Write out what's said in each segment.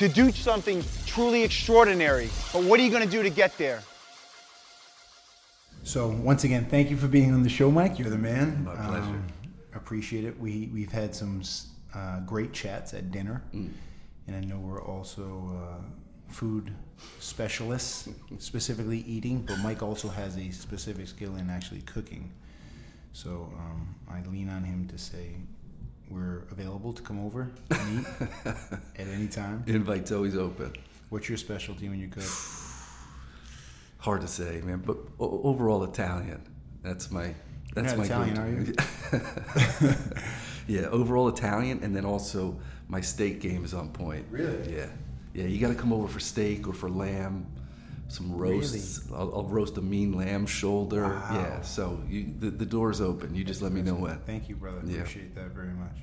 to do something truly extraordinary. But what are you going to do to get there? So once again, thank you for being on the show, Mike. You're the man. My pleasure. Um, appreciate it. We we've had some uh, great chats at dinner, mm. and I know we're also uh, food specialists, specifically eating. But Mike also has a specific skill in actually cooking. So um, I lean on him to say we're available to come over and eat at any time. Invite's always open. What's your specialty when you cook? hard to say, man. But overall, Italian. That's my. That's my Italian, are you? yeah, overall Italian, and then also my steak game is on point. Really? Yeah, yeah. You got to come over for steak or for lamb, some roasts. Really? I'll, I'll, roast a mean lamb shoulder. Wow. Yeah. So you, the the door's open. You just let me know when. Thank you, brother. Yeah. Appreciate that very much.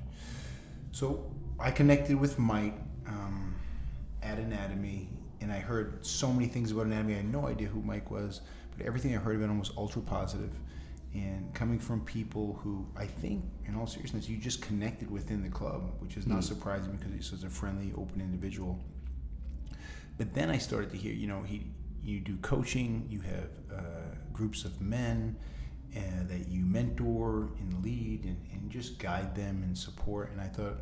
So I connected with Mike um, at Anatomy and I heard so many things about anatomy. I had no idea who Mike was, but everything I heard about him was ultra positive. And coming from people who I think, in all seriousness, you just connected within the club, which is not mm. surprising because he's such a friendly, open individual. But then I started to hear, you know, he, you do coaching, you have uh, groups of men uh, that you mentor and lead and, and just guide them and support. And I thought,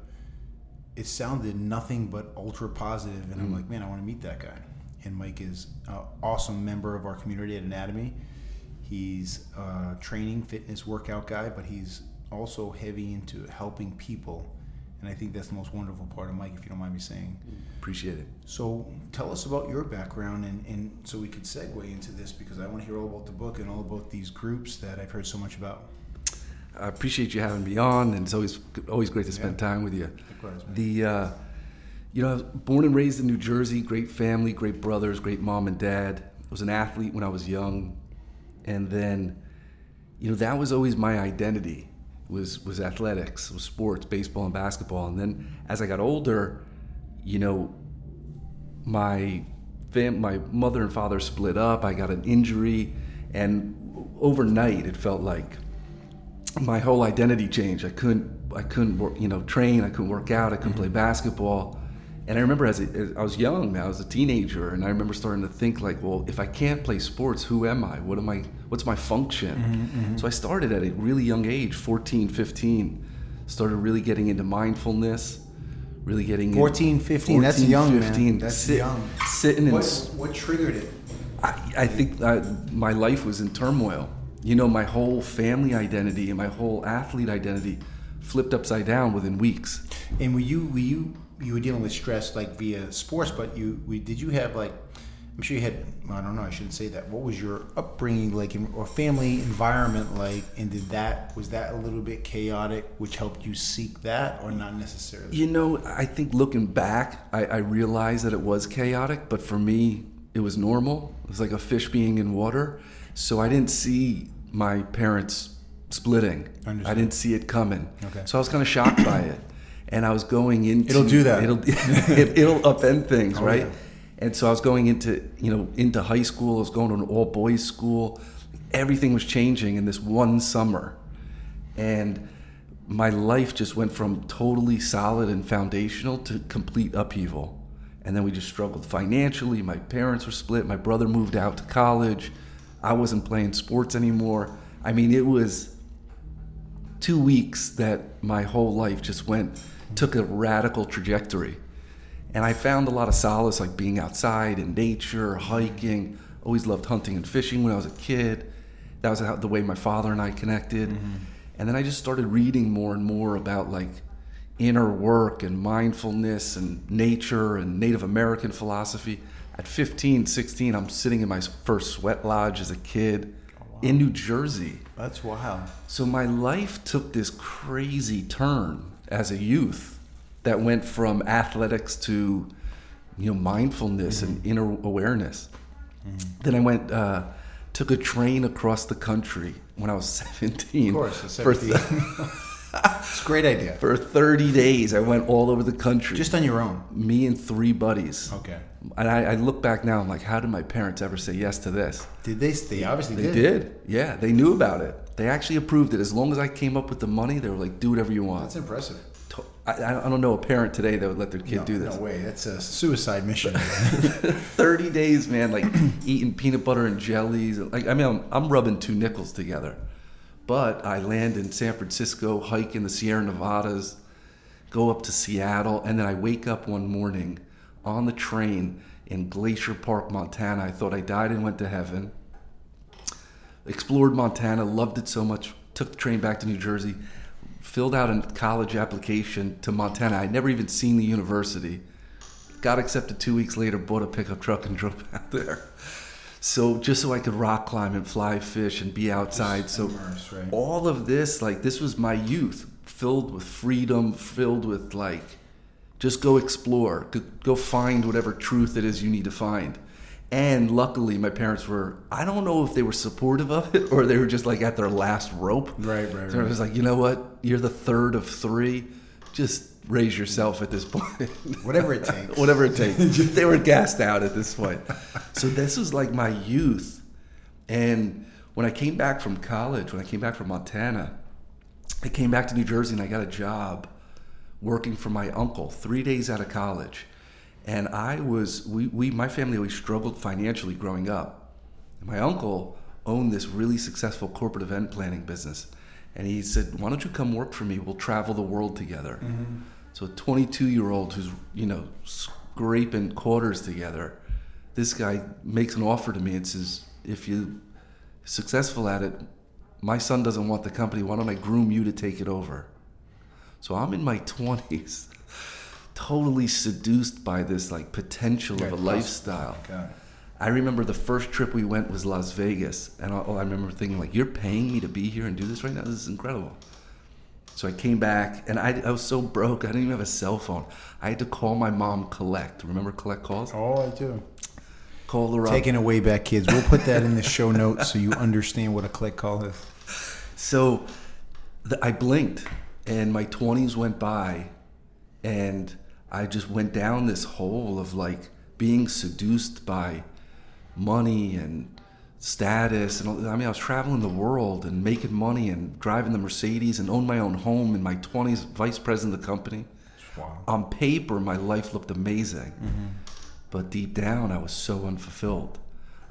it sounded nothing but ultra positive. and mm. I'm like, man, I want to meet that guy. And Mike is an awesome member of our community at Anatomy. He's a training, fitness, workout guy, but he's also heavy into helping people. And I think that's the most wonderful part of Mike, if you don't mind me saying. Appreciate it. So tell us about your background, and, and so we could segue into this because I want to hear all about the book and all about these groups that I've heard so much about. I appreciate you having me on, and it's always always great to spend yeah. time with you. the uh, you know, I was born and raised in New Jersey, great family, great brothers, great mom and dad. I was an athlete when I was young, and then, you know, that was always my identity was was athletics, was sports, baseball and basketball. And then as I got older, you know, my fam- my mother and father split up. I got an injury, and overnight it felt like my whole identity changed. I couldn't I couldn't work, you know train. I couldn't work out. I couldn't mm-hmm. play basketball. And I remember as, a, as, I was young, man, I was a teenager, and I remember starting to think like, well, if I can't play sports, who am I? What am I? What's my function? Mm-hmm, mm-hmm. So I started at a really young age, 14, 15. Started really getting into mindfulness, really getting 14, 15. 14, that's young, 15, man. That's sit, young. Sitting what, what triggered it? I, I think I, my life was in turmoil you know, my whole family identity and my whole athlete identity flipped upside down within weeks. And were you were you you were dealing with stress like via sports, but you we, did you have like I'm sure you had I don't know I shouldn't say that. What was your upbringing like or family environment like? And did that was that a little bit chaotic, which helped you seek that, or not necessarily? You know, I think looking back, I, I realized that it was chaotic, but for me, it was normal. It was like a fish being in water. So I didn't see my parents splitting. I didn't see it coming. Okay. So I was kind of shocked by it. And I was going into It'll do that. It'll it, will upend things, oh, right? Yeah. And so I was going into, you know, into high school, I was going to an all boys school. Everything was changing in this one summer. And my life just went from totally solid and foundational to complete upheaval. And then we just struggled financially. My parents were split. My brother moved out to college I wasn't playing sports anymore. I mean, it was two weeks that my whole life just went, took a radical trajectory. And I found a lot of solace, like being outside in nature, hiking. Always loved hunting and fishing when I was a kid. That was the way my father and I connected. Mm-hmm. And then I just started reading more and more about like inner work and mindfulness and nature and Native American philosophy at 15, 16, I'm sitting in my first sweat lodge as a kid oh, wow. in New Jersey. That's wild. So my life took this crazy turn as a youth that went from athletics to you know, mindfulness Mm-hmm. and inner awareness. Then I went, uh, took a train across the country when I was 17. Of course, it's for, 17. it's a great idea. for 30 days. I went all over the country. Just on your own. me and three buddies. Okay. And I, I look back now, I'm like, how did my parents ever say yes to this? Did they? They obviously They did. did. Yeah, they knew about it. They actually approved it. As long as I came up with the money, they were like, do whatever you want. That's impressive. I, I don't know a parent today that would let their kid no, do this. No way. That's a suicide mission. 30 days, man, like eating peanut butter and jellies. Like, I mean, I'm, I'm rubbing two nickels together. But I land in San Francisco, hike in the Sierra Nevadas, go up to Seattle, and then I wake up one morning on the train in Glacier Park, Montana. I thought I died and went to heaven. Explored Montana, loved it so much, took the train back to New Jersey, filled out a college application to Montana. I'd never even seen the university got accepted two weeks later, bought a pickup truck and drove out there. So just so I could rock climb and fly fish and be outside. So immerse, right. all of this, like this was my youth, filled with freedom, filled with like, just go explore, go, go find whatever truth it is you need to find. And luckily, my parents were, I don't know if they were supportive of it or they were just like at their last rope. Right, right, So it right. was like, you know what? You're the third of three. Just raise yourself at this point. Whatever it takes. Whatever it takes. they were gassed out at this point. So this was like my youth. And when I came back from college, when I came back from Montana, I came back to New Jersey and I got a job working for my uncle three days out of college. And I was, we, we my family always struggled financially growing up. And my uncle owned this really successful corporate event planning business. And he said, Why don't you come work for me? We'll travel the world together. Mm-hmm. So a 22 year old who's, you know, scraping quarters together, this guy makes an offer to me and says, If you're successful at it, my son doesn't want the company. Why don't I groom you to take it over? So I'm in my 20s, totally seduced by this like potential of a lifestyle. I remember the first trip we went was Las Vegas, and I, oh, I remember thinking like, "You're paying me to be here and do this right now. This is incredible." So I came back, and I, I was so broke. I didn't even have a cell phone. I had to call my mom. Collect. Remember collect calls? Oh, I do. Call her up. Taking it way back, kids. We'll put that in the show notes so you understand what a click call is. So the, I blinked, and my 20s went by, and I just went down this hole of like being seduced by money and status. And I mean, I was traveling the world and making money and driving the Mercedes and owned my own home in my 20s, vice president of the company. Wow. On paper, my life looked amazing. Mm-hmm. But deep down, I was so unfulfilled.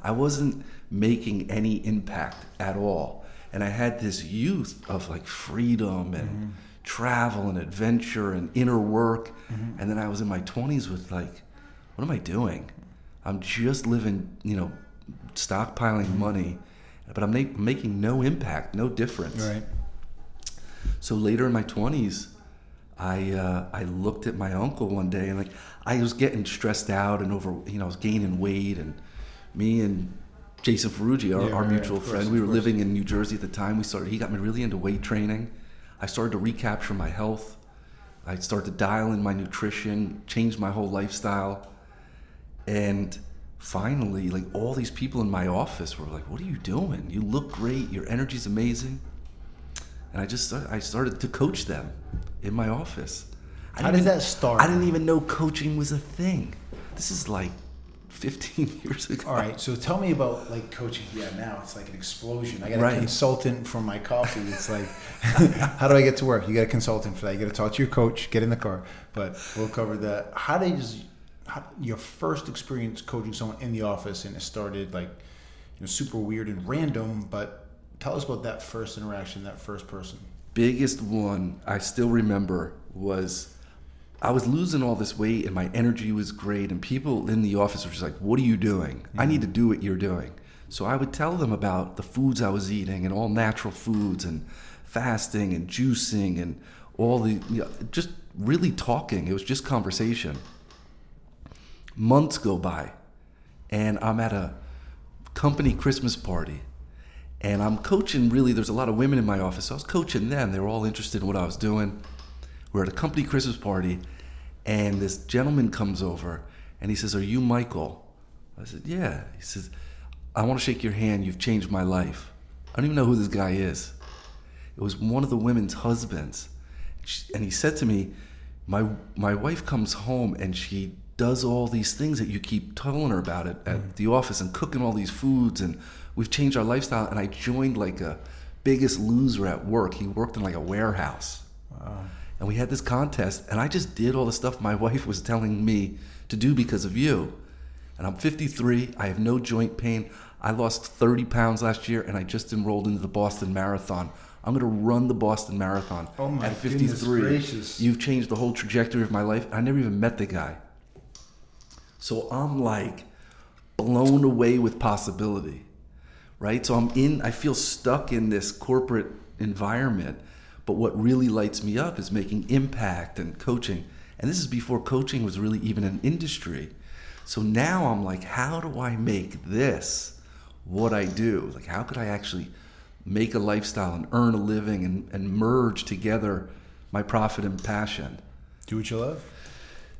I wasn't making any impact at all. And I had this youth of like freedom and mm-hmm. travel and adventure and inner work. Mm-hmm. And then I was in my 20s with like, what am I doing? I'm just living, you know, stockpiling money, but I'm ma- making no impact, no difference. Right. So later in my twenties, I uh, I looked at my uncle one day and like I was getting stressed out and over you know I was gaining weight and me and Jason Ferruggia, our, Yeah, our mutual friend, of we were living in New Jersey at the time. We started he got me really into weight training. I started to recapture my health. I started to dial in my nutrition, change my whole lifestyle, and finally, like all these people in my office were like, "What are you doing? You look great. Your energy's amazing." and I just I started to coach them in my office. I How didn't even- that start? I didn't even know coaching was a thing. This is like 15 years ago. All right, so tell me about like coaching. Yeah, now it's like an explosion. I got a consultant for my coffee. It's like, how do I get to work? You got a consultant for that. You got to talk to your coach. Get in the car. But we'll cover that. How did you, how, your first experience coaching someone in the office, and it started like, you know, super weird and random. But tell us about that first interaction, that first person. biggest one I still remember was I was losing all this weight and my energy was great and people in the office were just like, "What are you doing? I need to mm-hmm. do what you're doing." So I would tell them about the foods I was eating and all natural foods and fasting and juicing and all the you know, just really talking. It was just conversation. Months go by and I'm at a company Christmas party and I'm coaching really there's a lot of women in my office. So I was coaching them. They were all interested in what I was doing. We're at a company Christmas party and this gentleman comes over And he says, Are you Michael? I said, Yeah. He says, I want to shake your hand. You've changed my life. I don't even know who this guy is. It was one of the women's husbands. And he said to me, My, my wife comes home and she does all these things that you keep telling her about it at mm. the office and cooking all these foods and we've changed our lifestyle and I joined like a biggest loser at work. He worked in like a warehouse. Wow. And we had this contest and I just did all the stuff my wife was telling me to do because of you. And I'm 53, I have no joint pain. I lost 30 pounds last year and I just enrolled into the Boston Marathon. I'm going to run the Boston Marathon oh my at 53. You've changed the whole trajectory of my life. I never even met the guy. So I'm like blown away with possibility, right? So I'm in, I feel stuck in this corporate environment. But what really lights me up is making impact and coaching. And this is before coaching was really even an industry. So now I'm like, how do I make this what I do? Like, how could I actually make a lifestyle and earn a living and, and merge together my profit and passion? Do what you love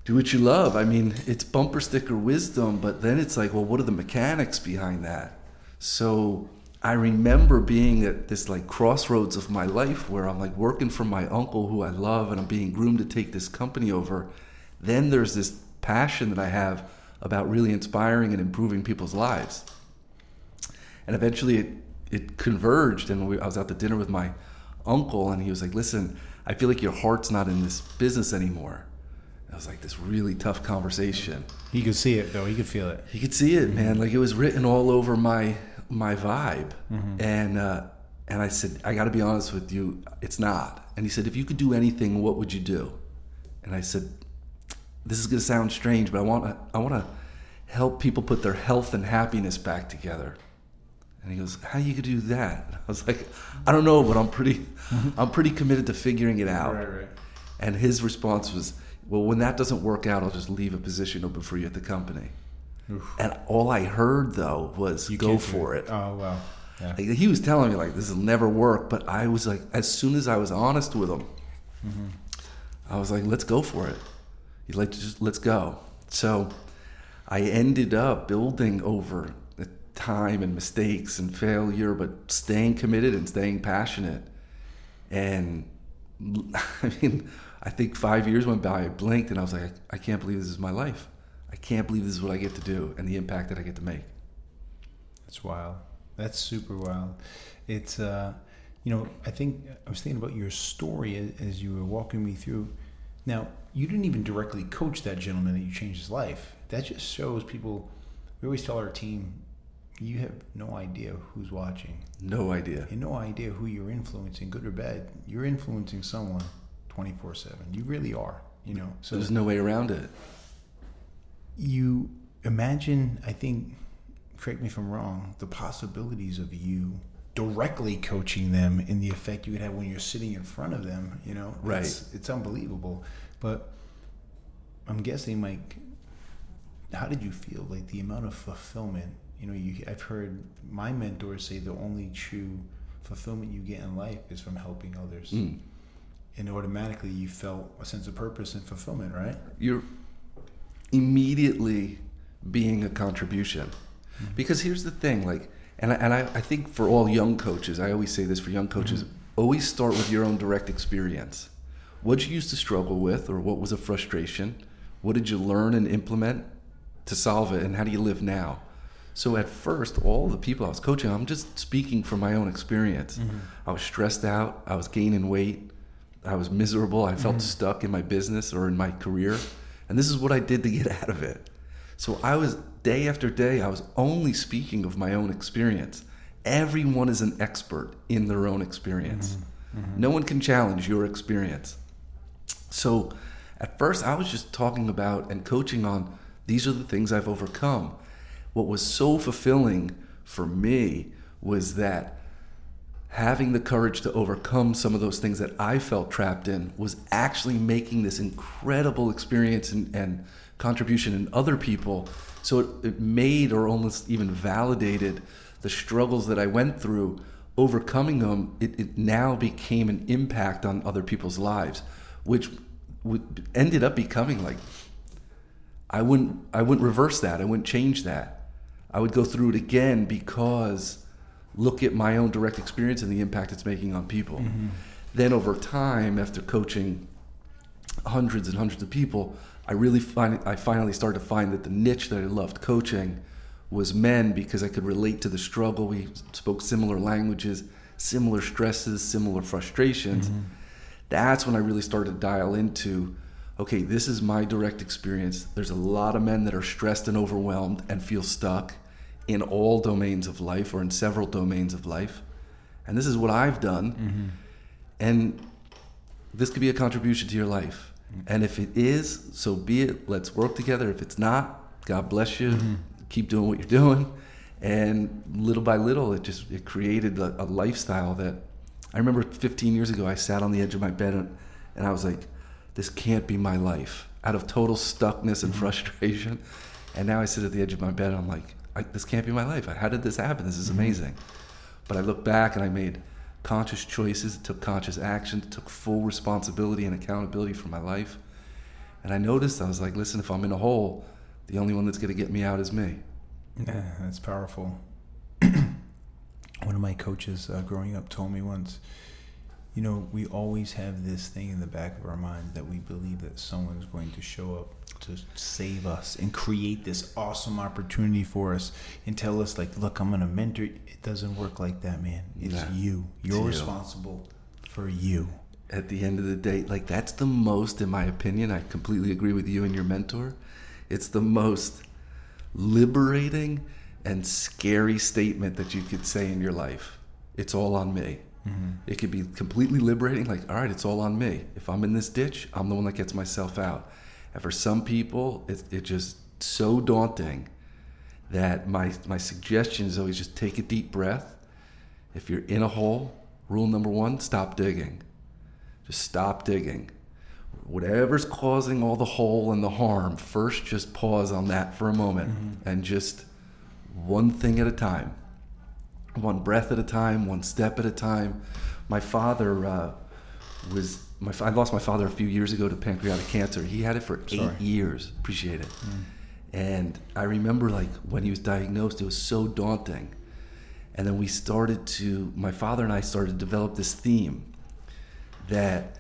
do what you love. I mean, it's bumper sticker wisdom, but then it's like, well, what are the mechanics behind that? So I remember being at this like crossroads of my life where I'm like working for my uncle who I love and I'm being groomed to take this company over. Then there's this passion that I have about really inspiring and improving people's lives. And eventually it, it converged and we, I was out to dinner with my uncle and he was like, listen, I feel like your heart's not in this business anymore. It was like this really tough conversation. He could see it though. He could feel it. He could see it, man. Like it was written all over my my vibe. Mm-hmm. And uh, and I said, I got to be honest with you, it's not. And he said, if you could do anything, what would you do? And I said, this is gonna sound strange, but I want I want to help people put their health and happiness back together. And he goes, "How you could do that?" I was like, "I don't know, but I'm pretty, mm-hmm. I'm pretty committed to figuring it out." Right, right. And his response was, well, when that doesn't work out, I'll just leave a position open for you at the company. Oof. And all I heard though was you go for it. Oh wow. Yeah. Like, he was telling me like this will never work, but I was like, as soon as I was honest with him, mm-hmm. I was like, let's go for it. He's like, just let's go. So I ended up building over the time and mistakes and failure, but staying committed and staying passionate. And I mean, I think five years went by, I blinked, and I was like, I, I can't believe this is my life. I can't believe this is what I get to do and the impact that I get to make. That's wild. That's super wild. It's, uh, you know, I think I was thinking about your story as, as you were walking me through. Now, you didn't even directly coach that gentleman that you changed his life. That just shows people. We always tell our team, you have no idea who's watching. No idea. You no idea who you're influencing, good or bad. You're influencing someone 24 7. You really are, you know. So there's no way around it. You imagine, I think, correct me if I'm wrong, the possibilities of you directly coaching them in the effect you could have when you're sitting in front of them, you know. Right. It's, it's unbelievable. But I'm guessing, like, how did you feel? Like the amount of fulfillment. You know, you I've heard my mentors say the only true fulfillment you get in life is from helping others. Mm and automatically you felt a sense of purpose and fulfillment, right? You're immediately being a contribution. Mm-hmm. Because here's the thing, like, and I, and I, I, think for all young coaches, I always say this for young coaches, mm-hmm. always start with your own direct experience. What did you used to struggle with, or what was a frustration? What did you learn and implement to solve it, and how do you live now? So at first, all the people I was coaching, I'm just speaking from my own experience. Mm-hmm. I was stressed out. I was gaining weight. I was miserable. I felt mm. stuck in my business or in my career. And this is what I did to get out of it. So I was, day after day, I was only speaking of my own experience. Everyone is an expert in their own experience. Mm-hmm. Mm-hmm. No one can challenge your experience. So at first, I was just talking about and coaching on these are the things I've overcome. What was so fulfilling for me was that having the courage to overcome some of those things that I felt trapped in was actually making this incredible experience and, and contribution in other people. So it, it, made or almost even validated the struggles that I went through. Overcoming them, it, it now became an impact on other people's lives, which ended up becoming like I wouldn't I wouldn't reverse that. I wouldn't change that. I would go through it again because look at my own direct experience and the impact it's making on people. Mm-hmm. Then over time, after coaching hundreds and hundreds of people, I really find I finally started to find that the niche that I loved coaching was men because I could relate to the struggle. We spoke similar languages, similar stresses, similar frustrations. Mm-hmm. That's when I really started to dial into okay, this is my direct experience. There's a lot of men that are stressed and overwhelmed and feel stuck in all domains of life or in several domains of life. And this is what I've done. Mm-hmm. And this could be a contribution to your life. Mm-hmm. And if it is, so be it. Let's work together. If it's not, God bless you. Mm-hmm. Keep doing what you're doing. And little by little, it just it created a, a, lifestyle that I remember 15 years ago. I sat on the edge of my bed and, and I was like, "This can't be my life." Out of total stuckness and mm-hmm. frustration, and now I sit at the edge of my bed and I'm like, "This can't be my life. How did this happen? This is mm-hmm. amazing." But I look back and I made conscious choices, took conscious action, took full responsibility and accountability for my life. And I noticed, I was like, listen, if I'm in a hole, the only one that's going to get me out is me. Yeah, that's powerful. one of my coaches uh, growing up told me once, you know, we always have this thing in the back of our mind that we believe that someone's going to show up to save us and create this awesome opportunity for us and tell us like, look, I'm gonna mentor. It doesn't work like that, man. It's nah, you. You're it's responsible you. for you. At the end of the day, like that's the most, in my opinion, I completely agree with you and your mentor. It's the most liberating and scary statement that you could say in your life. It's all on me. Mm-hmm. It could be completely liberating, like, all right, it's all on me. If I'm in this ditch, I'm the one that gets myself out. And for some people, it's it just so daunting that my my suggestion is always just take a deep breath. If you're in a hole, rule number one, stop digging. Just stop digging. Whatever's causing all the hole and the harm, first just pause on that for a moment mm-hmm. and just one thing at a time one breath at a time, one step at a time. My father uh, was my I lost my father a few years ago to pancreatic cancer. He had it for eight years. Appreciate it. Mm. And I remember like when he was diagnosed, it was so daunting. And then we started to my father and I started to develop this theme that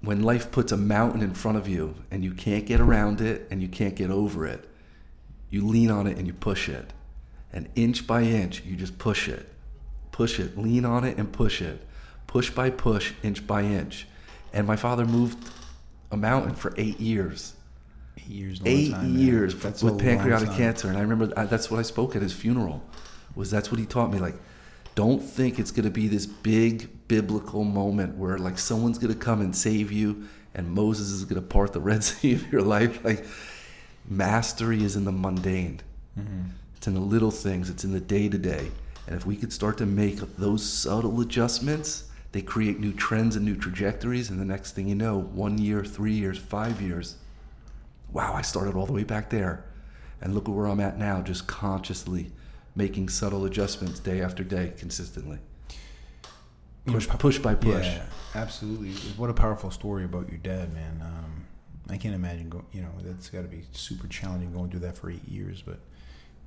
when life puts a mountain in front of you and you can't get around it and you can't get over it, you lean on it and you push it and inch by inch, you just push it, push it, lean on it, and push it, push by push, inch by inch. And my father moved a mountain for eight years. Eight years. Eight time, years with pancreatic cancer, and I remember that's what I spoke at his funeral. Was that's what he taught me? Like, don't think it's going to be this big biblical moment where like someone's going to come and save you, and Moses is going to part the Red Sea of your life. Like, mastery is in the mundane. Mm-hmm. It's in the little things, it's in the day to day. And if we could start to make those subtle adjustments, they create new trends and new trajectories. And the next thing you know, one year, three years, five years, wow, I started all the way back there. And look at where I'm at now, just consciously making subtle adjustments day after day consistently. Push, push by push. Yeah, absolutely. What a powerful story about your dad, man. Um, I can't imagine going, you know, that's got to be super challenging going through that for eight years, but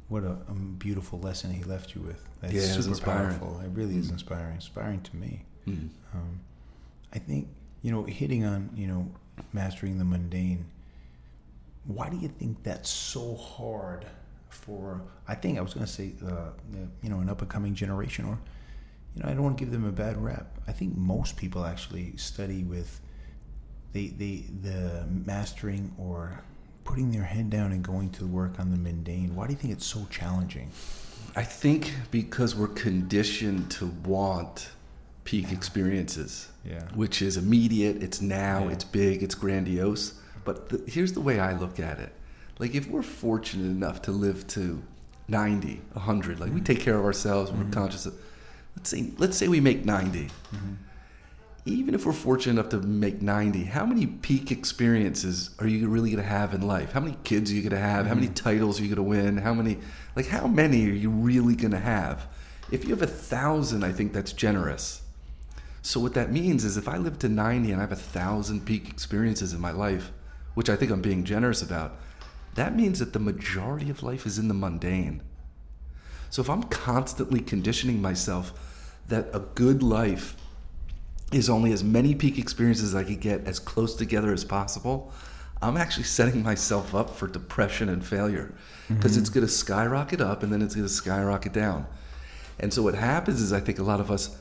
what a, a, beautiful lesson he left you with. That's yeah, super inspiring. powerful. It really is inspiring. Inspiring to me. Mm Um, I think you know, hitting on you know, mastering the mundane. Why do you think that's so hard for? I think I was going to say, uh, you know, an up and coming generation, or you know, I don't want to give them a bad rap. I think most people actually study with the the the mastering or putting their head down and going to work on the mundane? Why do you think it's so challenging? I think because we're conditioned to want peak experiences, yeah. which is immediate, it's now, yeah. it's big, it's grandiose. But the, here's the way I look at it. Like if we're fortunate enough to live to 90, 100, like mm-hmm. we take care of ourselves, mm-hmm. we're conscious of let's say let's say we make 90. Mm-hmm even if we're fortunate enough to make 90, how many peak experiences are you really going to have in life? How many kids are you going to have? How many mm-hmm. titles are you going to win? How many, like, how many are you really going to have? If you have a thousand, I think that's generous. So, what that means is if I live to 90 and I have a thousand peak experiences in my life, which I think I'm being generous about, that means that the majority of life is in the mundane. So if I'm constantly conditioning myself that a good life is only as many peak experiences as I could get as close together as possible, I'm actually setting myself up for depression and failure because mm-hmm. it's going to skyrocket up and then it's going to skyrocket down. And so what happens is I think a lot of us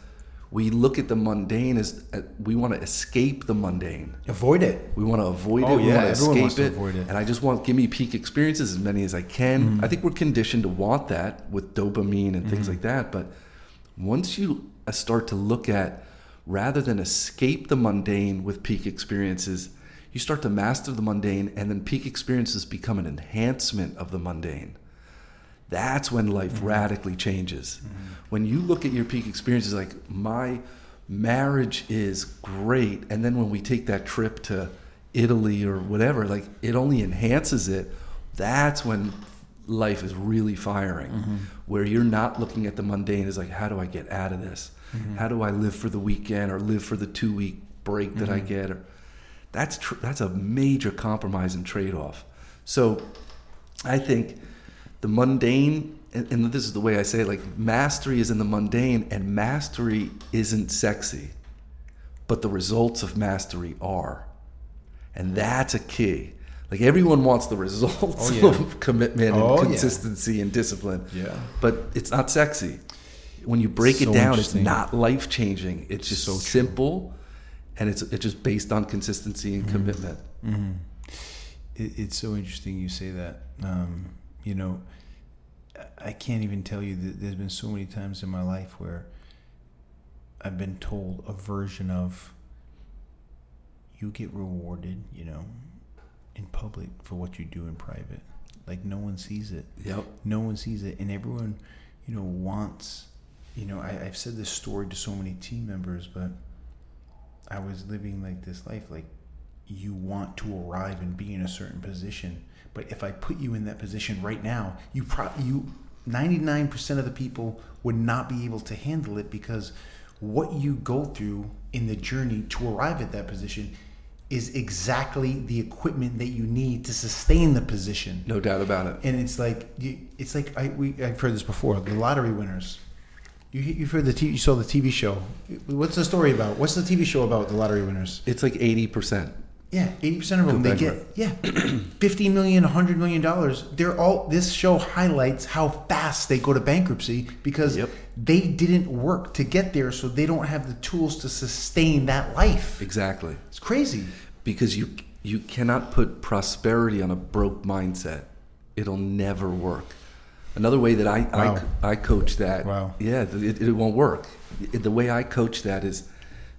we look at the mundane as uh, we want to escape the mundane. Avoid it. We want to avoid oh, it. We yeah, want to escape escape it. Avoid it. And I just want give me peak experiences as many as I can. Mm-hmm. I think we're conditioned to want that with dopamine and mm-hmm. things like that. But once you uh, start to look at rather than escape the mundane with peak experiences, you start to master the mundane, and then peak experiences become an enhancement of the mundane. That's when life mm-hmm. radically changes. Mm-hmm. When you look at your peak experiences, like my marriage is great, and then when we take that trip to Italy or whatever, like it only enhances it. That's when life is really firing, mm-hmm. where you're not looking at the mundane as like, how do I get out of this? Mm-hmm. How do I live for the weekend or live for the two week break that I mm-hmm. get? Or that's tr- that's a major compromise and trade off. So, I think the mundane, and, and this is the way I say it, like mastery is in the mundane, and mastery isn't sexy, but the results of mastery are, and that's a key. Like everyone wants the results oh, yeah. of commitment and oh, consistency yeah. and discipline. Yeah. But it's not sexy. When you break so it down, it's not life changing. It's just so simple, and it's it's just based on consistency and mm-hmm. commitment. Mm-hmm. It, it's so interesting you say that. Um, you know, I can't even tell you that there's been so many times in my life where I've been told a version of you get rewarded, you know, in public for what you do in private. Like no one sees it. Yep. No one sees it, and everyone, you know, wants. You know, I, I've said this story to so many team members, but I was living like this life, like you want to arrive and be in a certain position but if I put you in that position right now, you pro- you 99% of the people would not be able to handle it because what you go through in the journey to arrive at that position is exactly the equipment that you need to sustain the position. No doubt about it. And it's like it's like I we I've heard this before. The lottery winners. You you've heard the TV, you saw the TV show. What's the story about? What's the TV show about the lottery winners? It's like eighty percent. Yeah, eighty percent of them they get yeah, fifty million, hundred million dollars. They're all. This show highlights how fast they go to bankruptcy because yep. they didn't work to get there, so they don't have the tools to sustain that life. Exactly, it's crazy because you you cannot put prosperity on a broke mindset. It'll never work. Another way that I wow. I, I coach that, wow. yeah, it, it won't work. The way I coach that is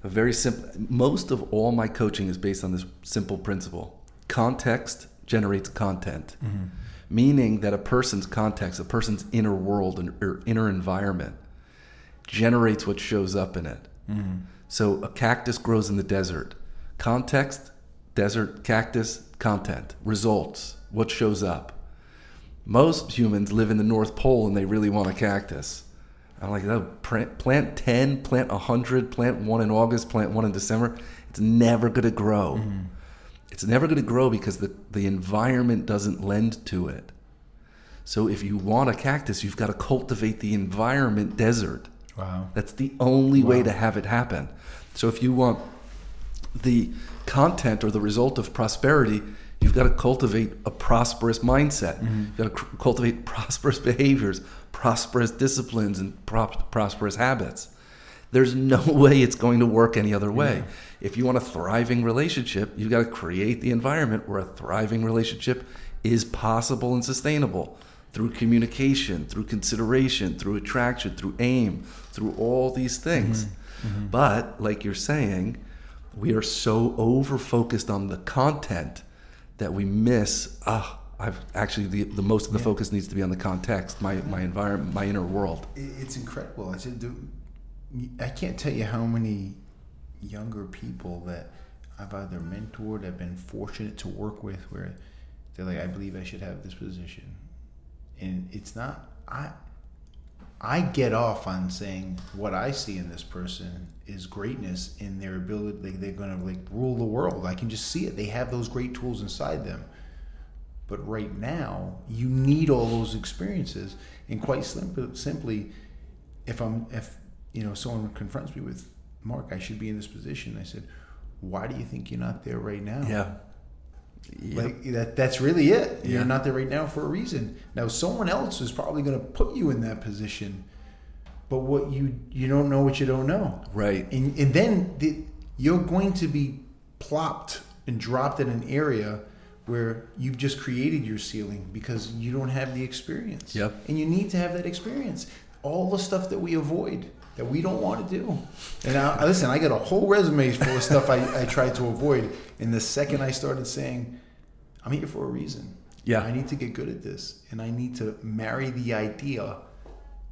a very simple most of all my coaching is based on this simple principle. Context generates content. Mm-hmm. meaning that a person's context a person's inner world or inner environment generates what shows up in it. Mm-hmm. so a cactus grows in the desert. Context desert cactus content. Results what shows up. Most humans live in the north pole and they really want a cactus I'm like, no, plant 10, plant 100, plant one in August, plant one in December. It's never going to grow. Mm-hmm. It's never going to grow because the, the environment doesn't lend to it. So if you want a cactus, you've got to cultivate the environment desert. Wow. That's the only wow. way to have it happen. So if you want the content or the result of prosperity, you've got to cultivate a prosperous mindset. Mm-hmm. You've got to cultivate prosperous behaviors, prosperous disciplines and prosperous habits. There's no way it's going to work any other way. Yeah. If you want a thriving relationship, you've got to create the environment where a thriving relationship is possible and sustainable through communication, through consideration, through attraction, through aim, through all these things. Mm-hmm. Mm-hmm. But like you're saying, we are so over focused on the content that we miss ah I've actually the, the most of the yeah. focus needs to be on the context, my my environment, my inner world. It's incredible. I said, I can't tell you how many younger people that I've either mentored, I've been fortunate to work with, where they're like, I believe I should have this position, and it's not. I I get off on saying what I see in this person is greatness in their ability. Like they're going to like rule the world. I can just see it. They have those great tools inside them. But right now, you need all those experiences. And quite simply, simply, if I'm if you know someone confronts me with Mark, I should be in this position. I said, why do you think you're not there right now? Yeah. Like that that's really it. Yeah. You're not there right now for a reason. Now someone else is probably going to put you in that position. But what you you don't know what you don't know. Right. And and then the, you're going to be plopped and dropped in an area where you've just created your ceiling because you don't have the experience. Yep. And you need to have that experience. All the stuff that we avoid that we don't want to do. And I, listen, I got a whole resume full of stuff I, I tried to avoid. And the second I started saying, I'm here for a reason. Yeah. I need to get good at this. And I need to marry the idea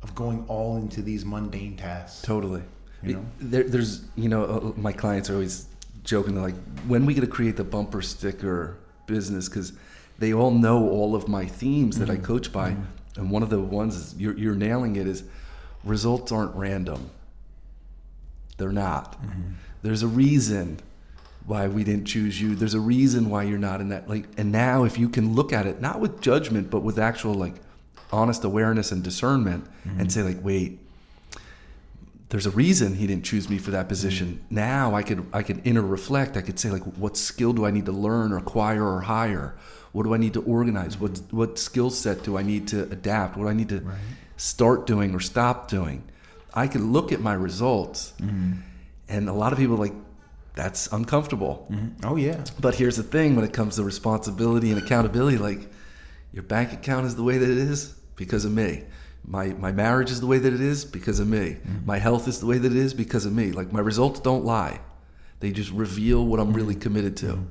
of going all into these mundane tasks. Totally. You know? There, there's, you know, uh, my clients are always joking, they're like, when we going to create the bumper sticker business? Because they all know all of my themes that I Mm-hmm. coach by. Mm-hmm. And one of the ones is, you're, you're nailing it is results aren't random. They're not. Mm-hmm. There's a reason why we didn't choose you. There's a reason why you're not in that like and now if you can look at it not with judgment but with actual like honest awareness and discernment and mm-hmm. say like wait there's a reason he didn't choose me for that position. Now I could I could inner reflect. I could say like what skill do I need to learn or acquire or hire? What do I need to organize? What what skill set do I need to adapt? What do I need to start doing or stop doing? I could look at my results mm-hmm. and a lot of people are like that's uncomfortable. Mm-hmm. Oh, yeah. But here's the thing when it comes to responsibility and accountability, like your bank account is the way that it is because of me. My my marriage is the way that it is because of me. Mm-hmm. My health is the way that it is because of me. Like my results don't lie. They just reveal what I'm really mm-hmm. committed to. Mm-hmm.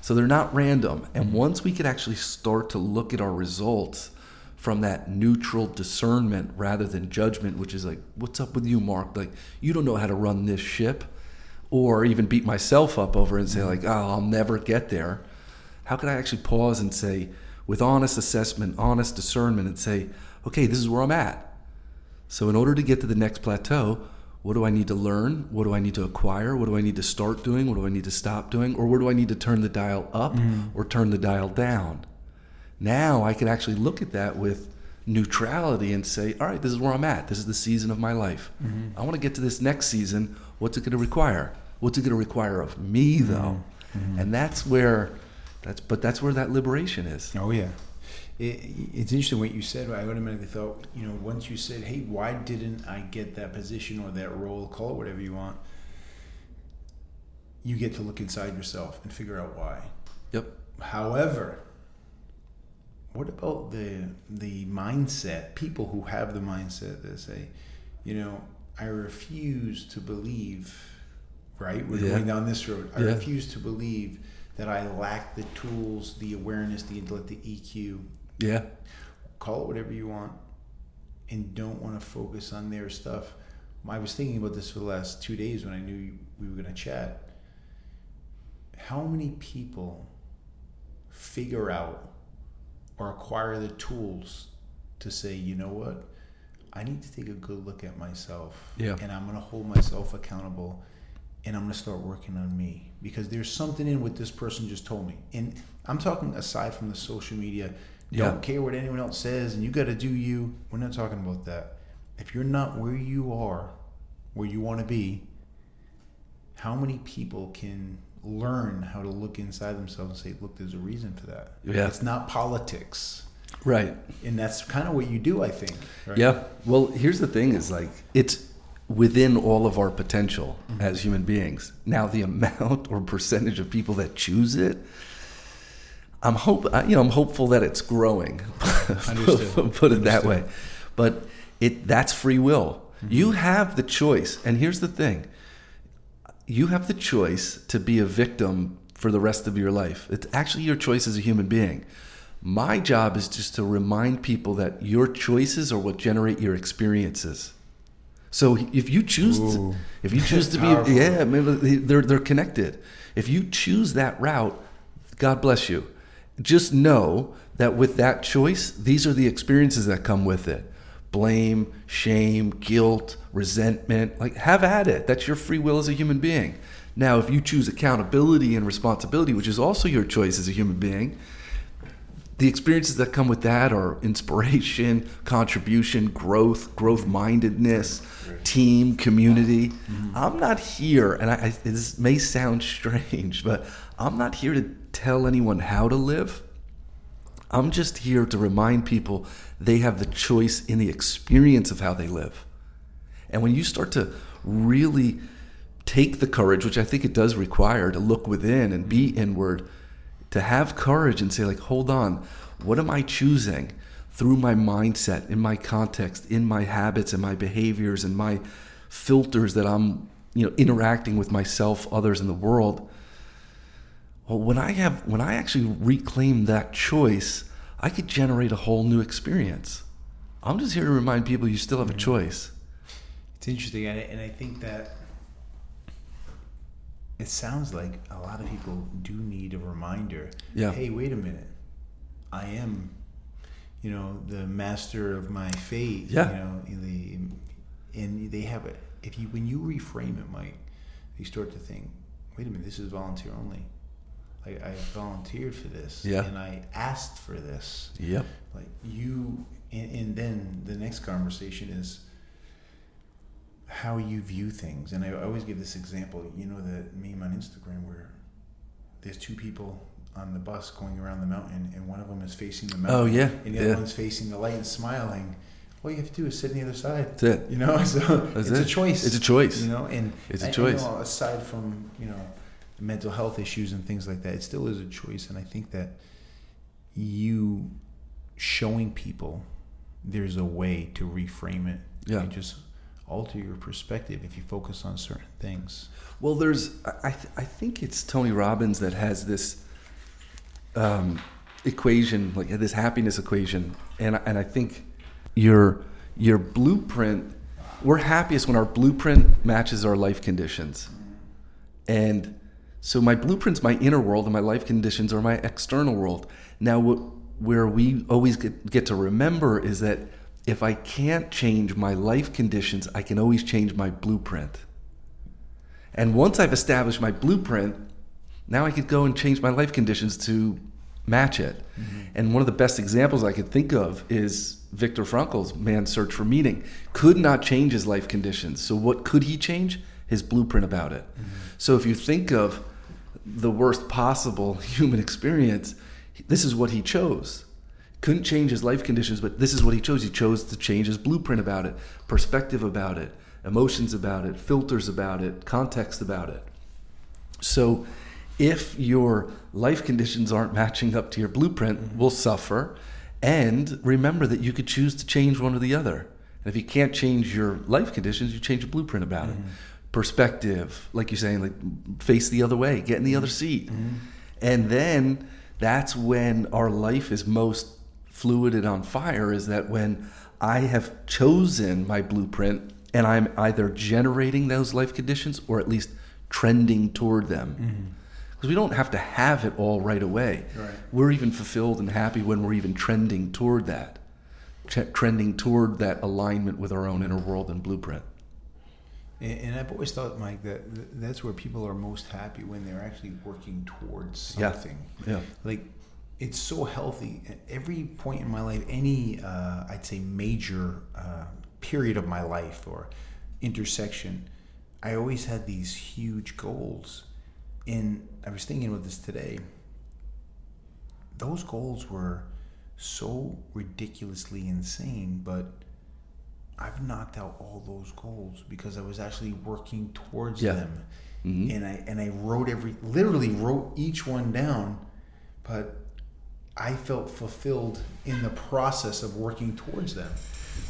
So they're not random. And once we could actually start to look at our results from that neutral discernment rather than judgment, which is like, what's up with you, Mark? Like, you don't know how to run this ship. Or even beat myself up over it and say, like, oh, I'll never get there. How could I actually pause and say, with honest assessment, honest discernment, and say, okay, this is where I'm at. So, in order to get to the next plateau, what do I need to learn? What do I need to acquire? What do I need to start doing? What do I need to stop doing? Or where do I need to turn the dial up mm. or turn the dial down? Now I can actually look at that with neutrality and say, all right, this is where I'm at. This is the season of my life. Mm-hmm. I want to get to this next season. What's it going to require? What's it going to require of me, though? Mm-hmm. Mm-hmm. And that's where, that's but that's where that liberation is. Oh yeah, it, it's interesting what you said. I automatically thought, you know, once you said, "Hey, why didn't I get that position or that role? Call it whatever you want." You get to look inside yourself and figure out why. Yep. However, what about the the mindset? People who have the mindset that say, you know, I refuse to believe. Right, we're Yeah. going down this road. I Yeah. refuse to believe that I lack the tools, the awareness, the intellect, the EQ. Yeah. Call it whatever you want, and don't want to focus on their stuff. I was thinking about this for the last two days when I knew we were going to chat. How many people figure out or acquire the tools to say, you know what, I need to take a good look at myself, Yeah. and I'm going to hold myself accountable, and I'm going to start working on me because there's something in what this person just told me, and I'm talking aside from the social media. Yeah. Don't care what anyone else says, and you got to do you. We're not talking about that. If you're not where you are, where you want to be, how many people can learn how to look inside themselves and say, look, there's a reason for that. Yeah. It's not politics. Right. And that's kind of what you do, I think. right? Yeah. Well, here's the thing: is like it's within all of our potential mm-hmm. as human beings. Now, the amount or percentage of people that choose it, I'm hope I- you know I'm hopeful that it's growing. Put it that way, but it that's free will. You have the choice, and here's the thing: you have the choice to be a victim for the rest of your life. It's actually your choice as a human being. My job is just to remind people that your choices are what generate your experiences. So if you choose, to, if you choose to be, yeah, maybe they're they're connected. If you choose that route, God bless you. Just know that with that choice, these are the experiences that come with it. blame, shame, guilt, resentment. Like, have at it. That's your free will as a human being. Now, if you choose accountability and responsibility, which is also your choice as a human being, the experiences that come with that are inspiration, contribution, growth, growth mindedness, team, community. Mm-hmm. I'm not here, and I, I, this may sound strange, but I'm not here to tell anyone how to live. I'm just here to remind people they have the choice in the experience of how they live. And when you start to really take the courage, which I think it does require, to look within and be inward to have courage and say like hold on what am i choosing through my mindset in my context in my habits and my behaviors and my filters that i'm you know interacting with myself others in the world well when i have when i actually reclaim that choice i could generate a whole new experience i'm just here to remind people you still have a choice it's interesting and i think that it sounds like a lot of people do need a reminder. Yeah. Hey, wait a minute. I am, you know, the master of my fate. Yeah. You know, the, and they have it. If you when you reframe it, Mike, you start to think, wait a minute, this is volunteer only. Like I volunteered for this. Yeah. And I asked for this. Yep. Like you, and, and then the next conversation is how you view things. And I always give this example. You know the meme on Instagram where there's two people on the bus going around the mountain, and one of them is facing the oh, mountain. Oh yeah, and the yeah. other one's facing the light and smiling. All you have to do is sit on the other side. That's it. You know, so That's it's it. a choice. It's a choice. You know, and it's a choice. know, aside from you know mental health issues and things like that, it still is a choice. And I think that you showing people there's a way to reframe it. Yeah. And just alter your perspective if you focus on certain things. Well, there's, I, th- I think it's Tony Robbins that has this um, equation, like this happiness equation, and and I think your your blueprint. We're happiest when our blueprint matches our life conditions, and so my blueprint's my inner world, and my life conditions are my external world. Now, where we always get, get to remember is that if I can't change my life conditions, I can always change my blueprint. And once I've established my blueprint, now I could go and change my life conditions to match it. Mm-hmm. And one of the best examples I could think of is Viktor Frankl's Man's Search for Meaning. Could not change his life conditions. So what could he change? His blueprint about it. Mm-hmm. So if you think of the worst possible human experience, this is what he chose couldn't change his life conditions, but this is what he chose. He chose to change his blueprint about it, perspective about it, emotions about it, filters about it, context about it. So if your life conditions aren't matching up to your blueprint, mm-hmm. will suffer. And remember that you could choose to change one or the other. And if you can't change your life conditions, you change your blueprint about mm-hmm. it. Perspective, like you're saying, like face the other way, get in the other seat. Mm-hmm. And then that's when our life is most fluid and on fire is that when I have chosen my blueprint and I'm either generating those life conditions or at least trending toward them. Mm-hmm because we don't have to have it all right away. Right. We're even fulfilled and happy when we're even trending toward that, trending toward that alignment with our own inner world and blueprint. And, and, I've always thought, Mike, that that's where people are most happy when they're actually working towards something. Yeah. yeah. Like it's so healthy at every point in my life any uh, i'd say major uh, period of my life or intersection i always had these huge goals and i was thinking about this today those goals were so ridiculously insane but i've knocked out all those goals because i was actually working towards yeah. them mm-hmm. and i and i wrote every literally wrote each one down but I felt fulfilled in the process of working towards them.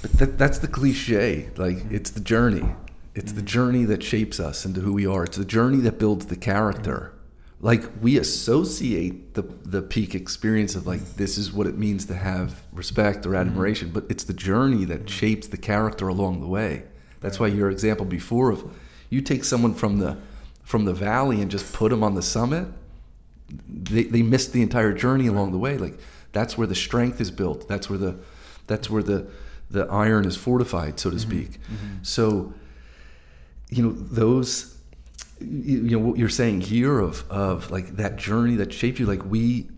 But that, that's the cliche. Like mm-hmm. it's the journey. It's mm-hmm. the journey that shapes us into who we are. It's the journey that builds the character. Mm-hmm. Like we associate the the peak experience of like this is what it means to have respect or mm-hmm. admiration, but it's the journey that mm-hmm. shapes the character along the way. That's why your example before of you take someone from the from the valley and just put them on the summit they, they missed the entire journey along the way. Like that's where the strength is built. That's where the that's where the the iron is fortified, so to speak. So, you know, those, you you know, what you're saying here of of like that journey that shaped you, like we,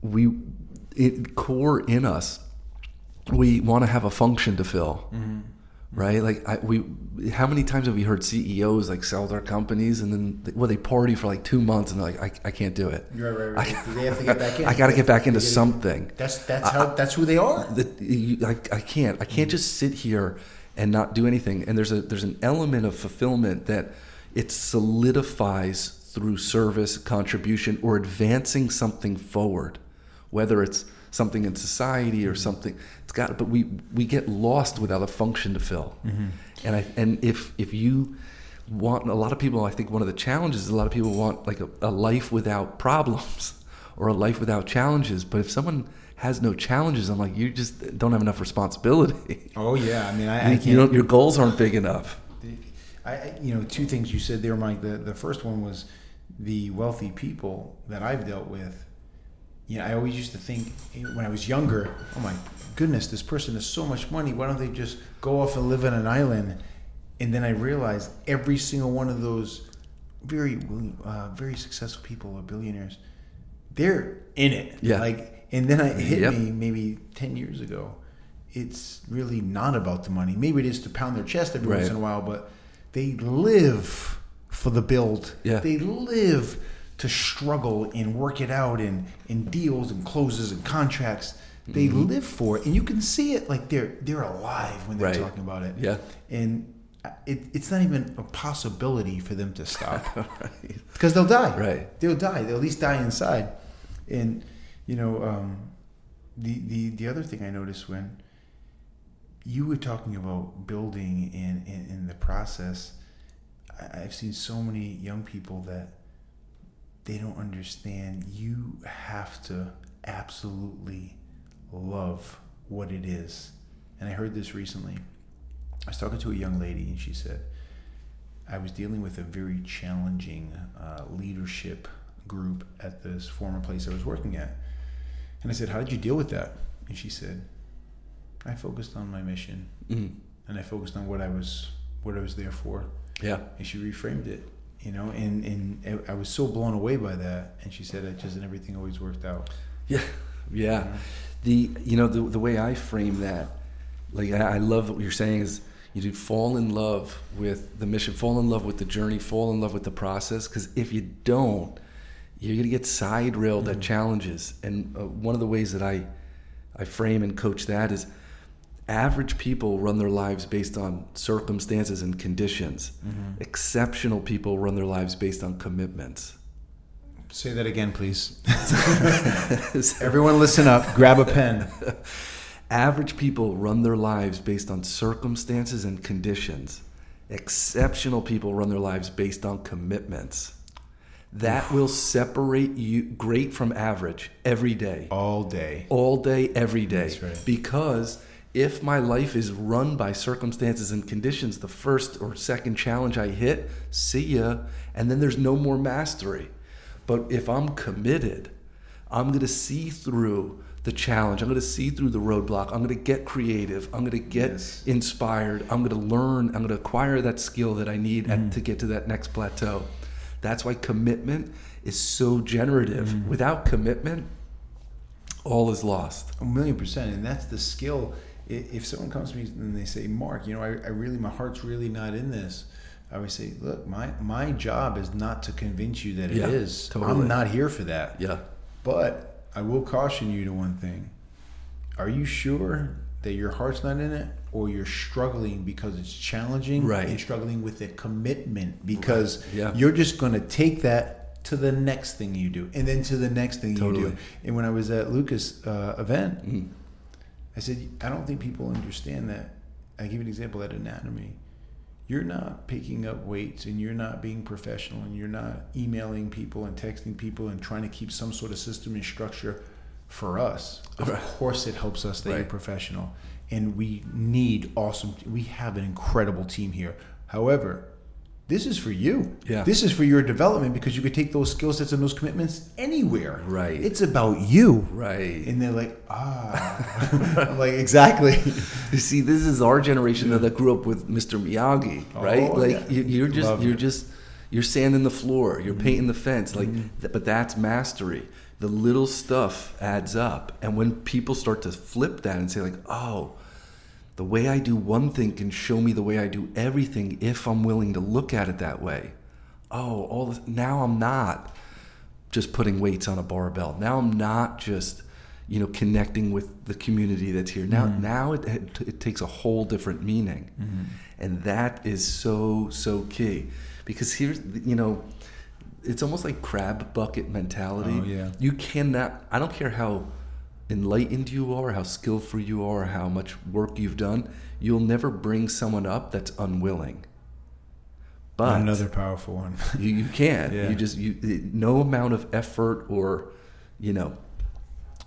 we, it, core in us, we want to have a function to fill. Mm-hmm. Right, like I, we, how many times have we heard CEOs like sell their companies and then they, well they party for like two months and they're like I, I can't do it. Right, right, right. I, They have to get back in. I got to get back into gotta- something. That's that's how that's who they are. That you, I, I can't. I can't mm. just sit here and not do anything. And there's a there's an element of fulfillment that it solidifies through service, contribution, or advancing something forward, whether it's something in society or something. It's got. But we we get lost without a function to fill. Mm-hmm. And I and if if you want a lot of people, I think one of the challenges is a lot of people want like a, a life without problems or a life without challenges. But if someone has no challenges, I'm like, you just don't have enough responsibility. Oh yeah, I mean, I, I you, can't. you don't, your goals aren't big enough. I, you know, two things you said there, Mike. The the first one was the wealthy people that I've dealt with. You know, I always used to think when I was younger, oh my goodness, this person has so much money. Why don't they just go off and live on an island? And then I realized every single one of those very uh, very successful people or billionaires, they're in it. Yeah. Like, and then I, it hit Yep. me maybe ten years ago. It's really not about the money. Maybe it is to pound their chest every once in a while, but they live for the build. Yeah. They live to struggle and work it out in, in deals and closes and contracts. They Mm-hmm. live for it, and you can see it like they're they're alive when they're Right. talking about it. Yeah. and it, it's not even a possibility for them to stop right. because they'll die. Right. They'll die. They'll at least die inside. And you know, um, the the the other thing I noticed when you were talking about building in in, in the process, I, I've seen so many young people that they don't understand. You have to absolutely love what it is. And I heard this recently. I was talking to a young lady, and she said, I was dealing with a very challenging uh, leadership group at this former place I was working at. And I said, How did you deal with that? And she said, I focused on my mission Mm. and I focused on what I was what I was there for. Yeah. And she reframed it, you know, and, and I was so blown away by that. And she said, it just and everything always worked out. Yeah, yeah. The you know the the way I frame that, like I, I love what you're saying is you do fall in love with the mission, fall in love with the journey, fall in love with the process. Because if you don't, you're gonna get side railed at challenges. And uh, one of the ways that I I frame and coach that is average people run their lives based on circumstances and conditions. Mm-hmm. Exceptional people run their lives based on commitments. Say that again, please. Everyone listen up, grab a pen. Average people run their lives based on circumstances and conditions. Exceptional people run their lives based on commitments. That will separate you great from average every day. All day. All day, every day. That's right. Because if my life is run by circumstances and conditions, the first or second challenge I hit, see ya, and then there's no more mastery. But if I'm committed, I'm going to see through the challenge. I'm going to see through the roadblock. I'm going to get creative. I'm going to get Yes. inspired. I'm going to learn. I'm going to acquire that skill that I need Mm-hmm. at, to get to that next plateau. That's why commitment is so generative. Without commitment, all is lost. A million percent, and that's the skill. If someone comes to me and they say, "Mark, you know, I, I really, my heart's really not in this," I always say, "Look, my my job is not to convince you that it Yeah, is. totally. I'm not here for that. Yeah. But I will caution you to one thing: Are you sure that your heart's not in it, or you're struggling because it's challenging, Right. And struggling with the commitment because Yeah. you're just going to take that to the next thing you do, and then to the next thing you do. And when I was at Lucas' uh, event, Mm. I said, I don't think people understand that. I give an example at anatomy. You're not picking up weights and you're not being professional and you're not emailing people and texting people and trying to keep some sort of system and structure for us. Of Right. course, it helps us that you're professional. And we need awesome, we have an incredible team here. However, this is for you. Yeah. This is for your development because you could take those skill sets and those commitments anywhere. Right. It's about you. Right. And they're like, ah. I'm like, exactly. You see, this is our generation that grew up with Mr. Miyagi, right? Oh, like yeah. you, you're just Love you're it. just you're sanding the floor, you're painting the fence, like. th- but that's mastery. The little stuff adds up, and when people start to flip that and say like, "Oh, the way I do one thing can show me the way I do everything if I'm willing to look at it that way." Oh, all this, now I'm not just putting weights on a barbell. Now I'm not just, you know, connecting with the community that's here. Now, mm-hmm. now it, it, it takes a whole different meaning, mm-hmm. and that is so so key, because here's you know, it's almost like crab bucket mentality. Oh, yeah. You cannot. I don't care how enlightened you are, how skillful you are, how much work you've done. You'll never bring someone up that's unwilling. But Another powerful one. you, you can't. Yeah. You just you no amount of effort or you know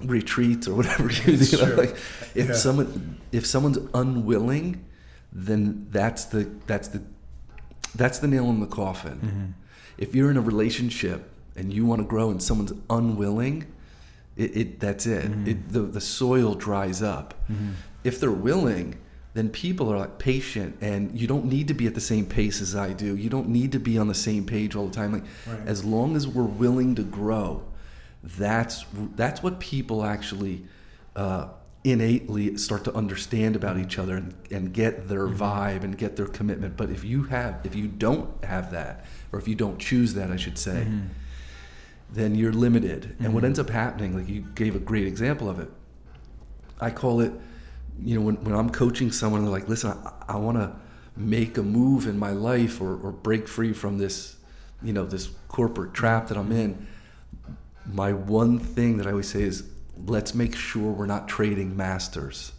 retreats or whatever you, know, like if Yeah. someone if someone's unwilling, then that's the that's the that's the nail in the coffin. Mm-hmm. If you're in a relationship and you want to grow and someone's unwilling, it, it that's it. Mm-hmm. it the, the soil dries up. If they're willing, then people are like patient and you don't need to be at the same pace as I do. You don't need to be on the same page all the time. Like Right. as long as we're willing to grow, that's that's what people actually uh, innately start to understand about each other and, and get their vibe and get their commitment. But if you have if you don't have that, or if you don't choose that, I should say, then you're limited. And what mm-hmm. ends up happening, like you gave a great example of it. I call it, you know, when, when I'm coaching someone, they're like, listen, I, I want to make a move in my life or, or break free from this, you know, this corporate trap that I'm in. My one thing that I always say is, let's make sure we're not trading masters,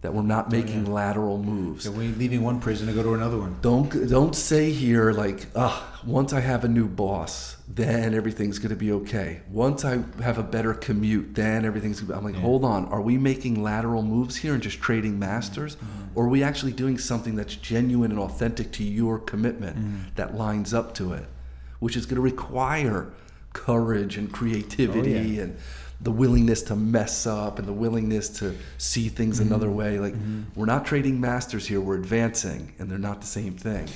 that we're not making lateral moves. So we're leaving one prison to go to another one. Don't don't say here like, ah, once I have a new boss, then everything's gonna be okay. Once I have a better commute, then everything's. Gonna be, I'm like, hold on, are we making lateral moves here and just trading masters, or are we actually doing something that's genuine and authentic to your commitment that lines up to it, which is gonna require courage and creativity and the willingness to mess up and the willingness to see things another way. Like we're not trading masters here; we're advancing, and they're not the same thing.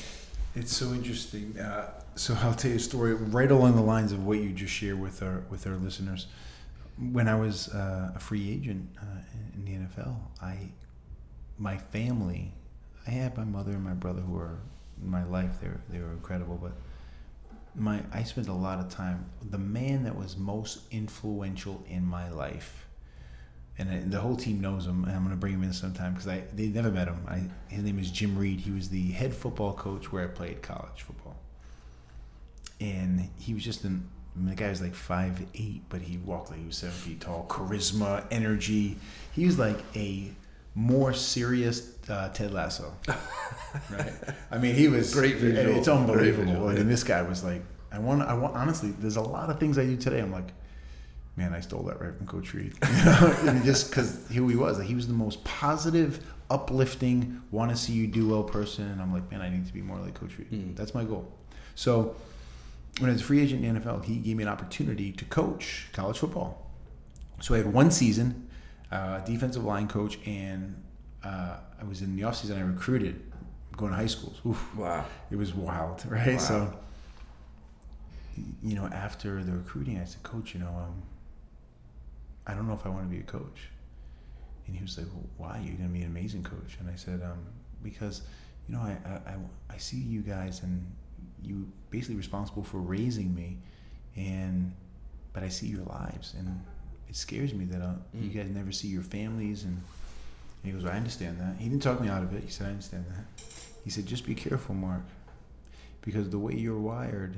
It's so interesting. Uh, so I'll tell you a story right along the lines of what you just shared with our with our listeners. When I was uh, a free agent uh, in, in the NFL, I my family, I had my mother and my brother who are in my life. They were they were incredible, but my I spent a lot of time. The man that was most influential in my life, and I, the whole team knows him. And I'm going to bring him in sometime because I they never met him. I, his name is Jim Reed. He was the head football coach where I played college football, and he was just an. I mean, the guy was like five eight, but he walked like he was seven feet tall. Charisma, energy. He was like a more serious uh, Ted Lasso. right. I mean, he was Great visual. It's unbelievable. Visual, and this guy was like, I want, I want. Honestly, there's a lot of things I do today. I'm like, man, I stole that right from Coach Reed. You know? Just because who he was, like, he was the most positive, uplifting, want to see you do well person. And I'm like, man, I need to be more like Coach Reed. Mm. That's my goal. So when I was a free agent in the NFL, he gave me an opportunity to coach college football. So I had one season, uh, defensive line coach, and uh, I was in the offseason. I recruited, going to high schools. Oof, Wow. it was wild, right? Wow. So, you know, after the recruiting, I said, Coach, you know, um, I don't know if I want to be a coach. And he was like, well, Why? You're going to be an amazing coach. And I said, um, Because, you know, I, I, I, I see you guys and you basically responsible for raising me, and but I see your lives, and it scares me that uh, you Mm. guys never see your families. And, and he goes, I understand that. He didn't talk me out of it. He said, I understand that. He said, just be careful, Mark, because the way you're wired,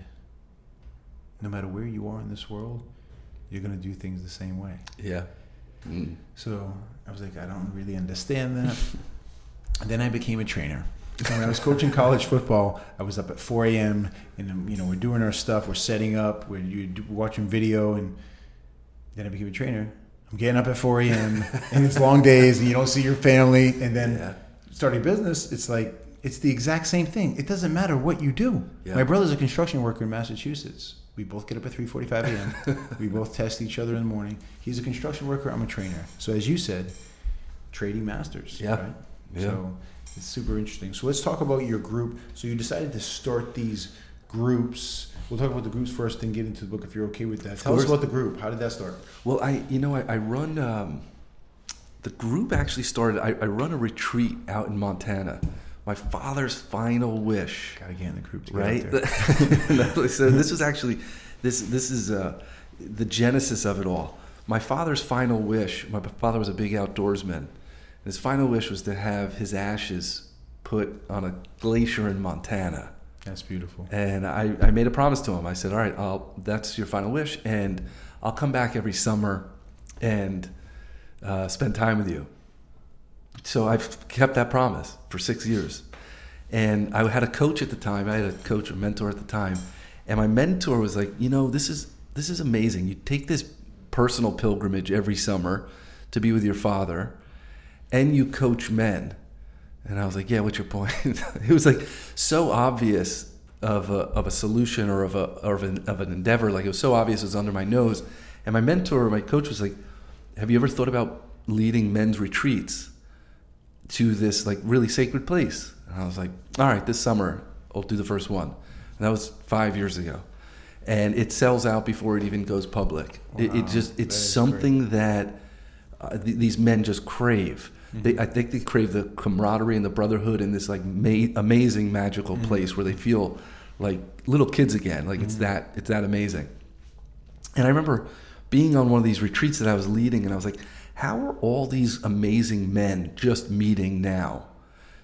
no matter where you are in this world, you're going to do things the same way. Yeah. Mm. So I was like, I don't really understand that. and then I became a trainer. So when I was coaching college football, I was up at 4 a.m. and um, you know we're doing our stuff, we're setting up, we're you watching video, and then I became a trainer. I'm getting up at 4 a.m. and it's long days, and you don't see your family, and then Yeah. starting business, it's like it's the exact same thing. It doesn't matter what you do. Yeah. My brother's a construction worker in Massachusetts. We both get up at 3:45 a.m. we both test each other in the morning. He's a construction worker. I'm a trainer. So as you said, trading masters. Yeah. Right? Yeah. So it's super interesting. So let's talk about your group. So you decided to start these groups. We'll talk about the groups first, then get into the book if you're okay with that. Tell us about the group. How did that start? Well, I you know I, I run um, the group actually started. I, I run a retreat out in Montana. My father's final wish, Gotta get in the group to get right? So this was actually this this is uh, the genesis of it all. My father's final wish. My father was a big outdoorsman. His final wish was to have his ashes put on a glacier in Montana. That's beautiful. And I, I made a promise to him. I said, "All right, I'll, that's your final wish, and I'll come back every summer and uh, spend time with you." So I've kept that promise for six years. And I had a coach at the time. I had a coach or mentor at the time, and my mentor was like, "You know, this is this is amazing. You take this personal pilgrimage every summer to be with your father, and you coach men." And I was like, "Yeah, what's your point?" it was like so obvious of a, of a solution or of a or of an, of an endeavor. Like it was so obvious it was under my nose. And my mentor, my coach, was like, "Have you ever thought about leading men's retreats to this like really sacred place?" And I was like, "All right, this summer I'll do the first one." And that was five years ago, and it sells out before it even goes public. It, it just, it's something that uh, th- these men just crave. They, I think they crave the camaraderie and the brotherhood in this like ma- amazing magical mm-hmm. place where they feel like little kids again. Like it's mm-hmm. that it's that amazing. And I remember being on one of these retreats that I was leading, and I was like, "How are all these amazing men just meeting now?"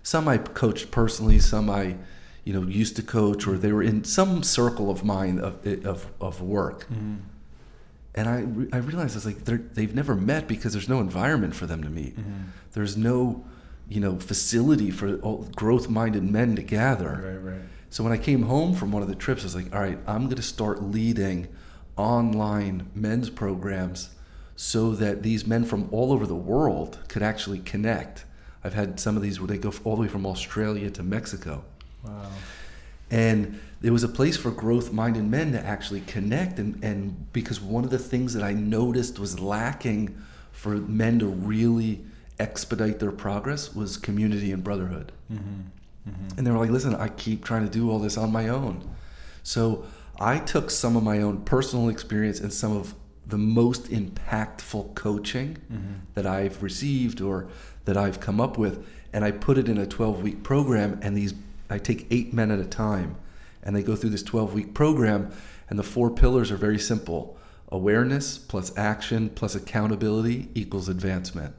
Some I coached personally, some I, you know, used to coach, or they were in some circle of mine of eh, of, of work mm-hmm. And I, re- I realized it's like they're, they've never met because there's no environment for them to meet. Mm-hmm. There's no, you know, facility for growth-minded men to gather. Right, right. So when I came home from one of the trips, I was like, all right, I'm going to start leading online men's programs so that these men from all over the world could actually connect. I've had some of these where they go all the way from Australia to Mexico. Wow. And there was a place for growth minded men to actually connect. And, and because one of the things that I noticed was lacking for men to really expedite their progress was community and brotherhood. Mm-hmm. Mm-hmm. And they were like, listen, I keep trying to do all this on my own. So I took some of my own personal experience and some of the most impactful coaching mm-hmm. that I've received or that I've come up with, and I put it in a 12 week program. And these, I take eight men at a time, and they go through this 12 week program. And the four pillars are very simple awareness plus action plus accountability equals advancement.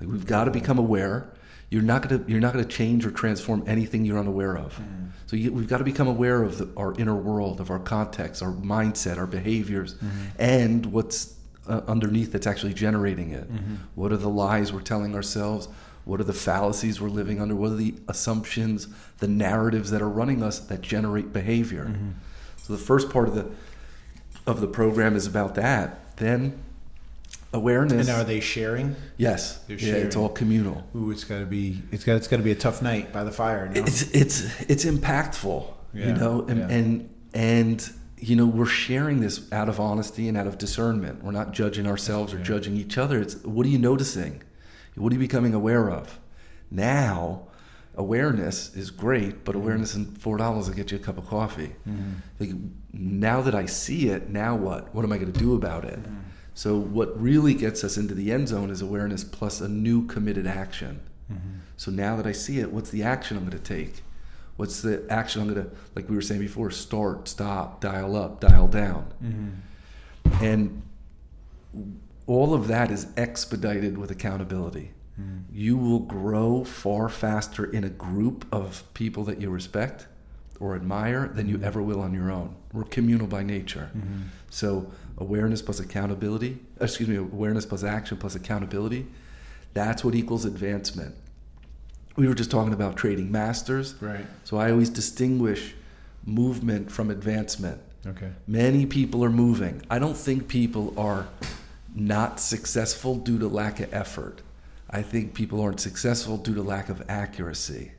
Like we've got to mm-hmm. become aware. You're not gonna you're not gonna change or transform anything you're unaware of. Mm-hmm. So you, we've got to become aware of the, our inner world, of our context, our mindset, our behaviors, mm-hmm. and what's uh, underneath that's actually generating it. What are the lies we're telling ourselves? What are the fallacies we're living under? What are the assumptions, the narratives that are running us that generate behavior? Mm-hmm. So the first part of the of the program is about that. Then awareness. And are they sharing? Yes. They're yeah, it's all communal. Ooh, it's gotta be. It's got. It's gotta be a tough night by the fire. No? It's it's it's impactful, Yeah, you know, and, yeah. and and you know we're sharing this out of honesty and out of discernment. We're not judging ourselves or judging each other. It's what are you noticing? What are you becoming aware of? Now, awareness is great, Mm-hmm. but awareness and four dollars will get you a cup of coffee. Like, now that I see it, now what? What am I going to do about it? Mm-hmm. So what really gets us into the end zone is awareness plus a new committed action. Mm-hmm. So now that I see it, what's the action I'm going to take? What's the action I'm going to, like we were saying before, start, stop, dial up, dial down. Mm-hmm. And all of that is expedited with accountability. Hmm. You will grow far faster in a group of people that you respect or admire than you hmm. ever will on your own. We're communal by nature. Hmm. So, awareness plus accountability, excuse me, awareness plus action plus accountability, that's what equals advancement. We were just talking about trading masters. Right. So, I always distinguish movement from advancement. Okay. Many people are moving. I don't think people are not successful due to lack of effort. I think people aren't successful due to lack of accuracy.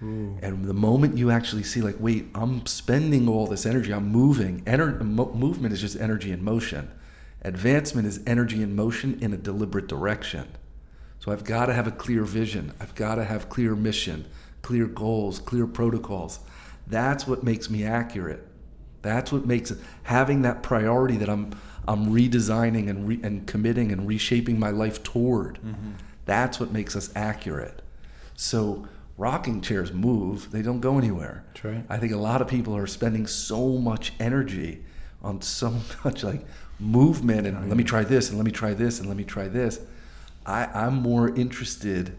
Hmm. And the moment you actually see, like, wait, I'm spending all this energy, I'm moving. Ener- mo- movement is just energy in motion. Advancement is energy in motion in a deliberate direction. So I've got to have a clear vision. I've got to have clear mission, clear goals, clear protocols. That's what makes me accurate. That's what makes it having that priority that I'm I'm redesigning and re, and committing and reshaping my life toward. Mm-hmm. That's what makes us accurate. So rocking chairs move; they don't go anywhere. That's right. I think a lot of people are spending so much energy on so much like movement and let me try this and let me try this and let me try this. I, I'm more interested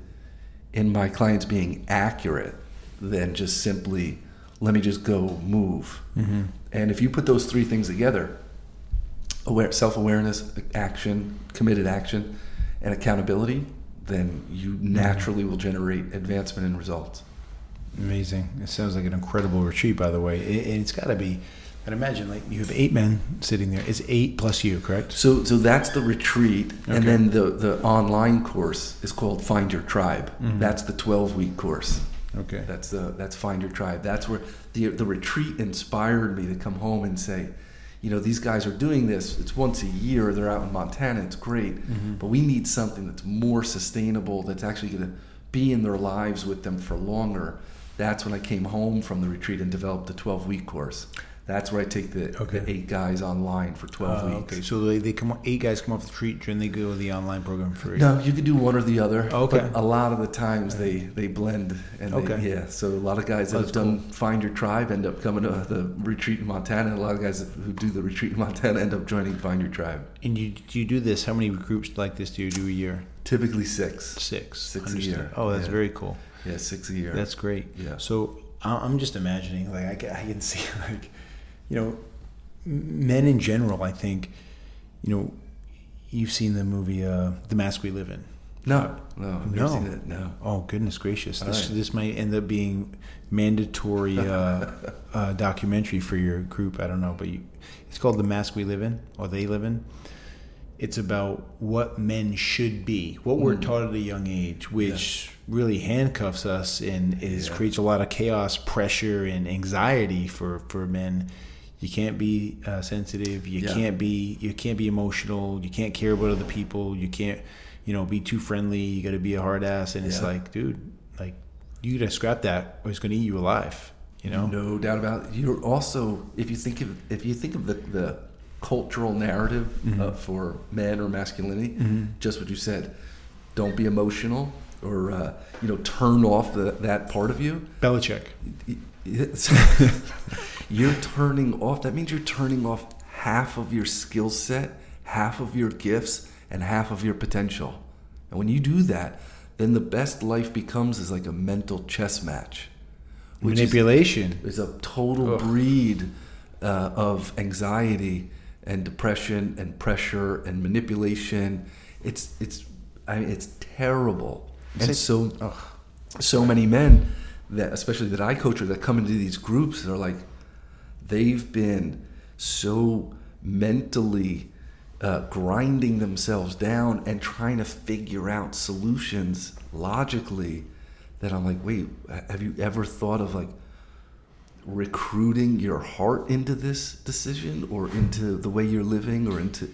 in my clients being accurate than just simply let me just go move. Mm-hmm. And if you put those three things together, aware, self-awareness, action, committed action, and accountability, then you naturally will generate advancement and results. Amazing. It sounds like an incredible retreat, by the way. It, it's got to be. I'd imagine like you have eight men sitting there. It's eight plus you, correct? So, so that's the retreat, Okay. and then the the online course is called Find Your Tribe. Mm-hmm. That's the twelve week course. Okay. That's the that's Find Your Tribe. That's where the the retreat inspired me to come home and say, you know, these guys are doing this. It's once a year. They're out in Montana. It's great, mm-hmm. but we need something that's more sustainable. That's actually going to be in their lives with them for longer. That's when I came home from the retreat and developed the twelve week course. That's where I take the, Okay. the eight guys online for twelve Uh, weeks. okay. So they, they come. Eight guys come off the retreat, and they go to the online program for. No, you can do one or the other. Okay. But a lot of the times they, they blend and Okay. they, yeah. So a lot of guys that Oh, have that's done Find Your Tribe end up coming to the retreat in Montana. A lot of guys who do the retreat in Montana end up joining Find Your Tribe. And you do you do this? How many groups like this do you do a year? Typically six. Six. Six a year. Oh, that's Yeah. very cool. Yeah, six a year. That's great. Yeah. So I- I'm just imagining, like I can, I can see, like, you know, men in general. I think, you know, you've seen the movie uh, "The Mask We Live In." no, no, I've No. seen it. No. Oh goodness gracious! This right. this might end up being mandatory uh, uh, documentary for your group. I don't know, but you, it's called "The Mask We Live In" or "They Live In." It's about what men should be, what we're Mm. taught at a young age, which really handcuffs us and is Yeah. creates a lot of chaos, pressure, and anxiety for for men. You can't be uh, sensitive. You Yeah. can't be you can't be emotional. You can't care about other people. You can't you know be too friendly. You got to be a hard ass. And it's like, dude, like you got to scrap that, or it's going to eat you alive. You know. No doubt about it. You're also, if you think of if you think of the, the cultural narrative Mm-hmm. uh, for men or masculinity, just what you said. Don't be emotional, or uh, you know, turn off the, that part of you. Belichick. You're turning off. That means you're turning off half of your skill set, half of your gifts, and half of your potential. And when you do that, then the best life becomes is like a mental chess match. which is- Manipulation. is a total breed uh, of anxiety and depression and pressure and manipulation. It's it's I mean, it's terrible. And It's- so so many men that especially that I coach or that come into these groups are like they've been so mentally uh, grinding themselves down and trying to figure out solutions logically that I'm like, wait, have you ever thought of like recruiting your heart into this decision or into the way you're living or into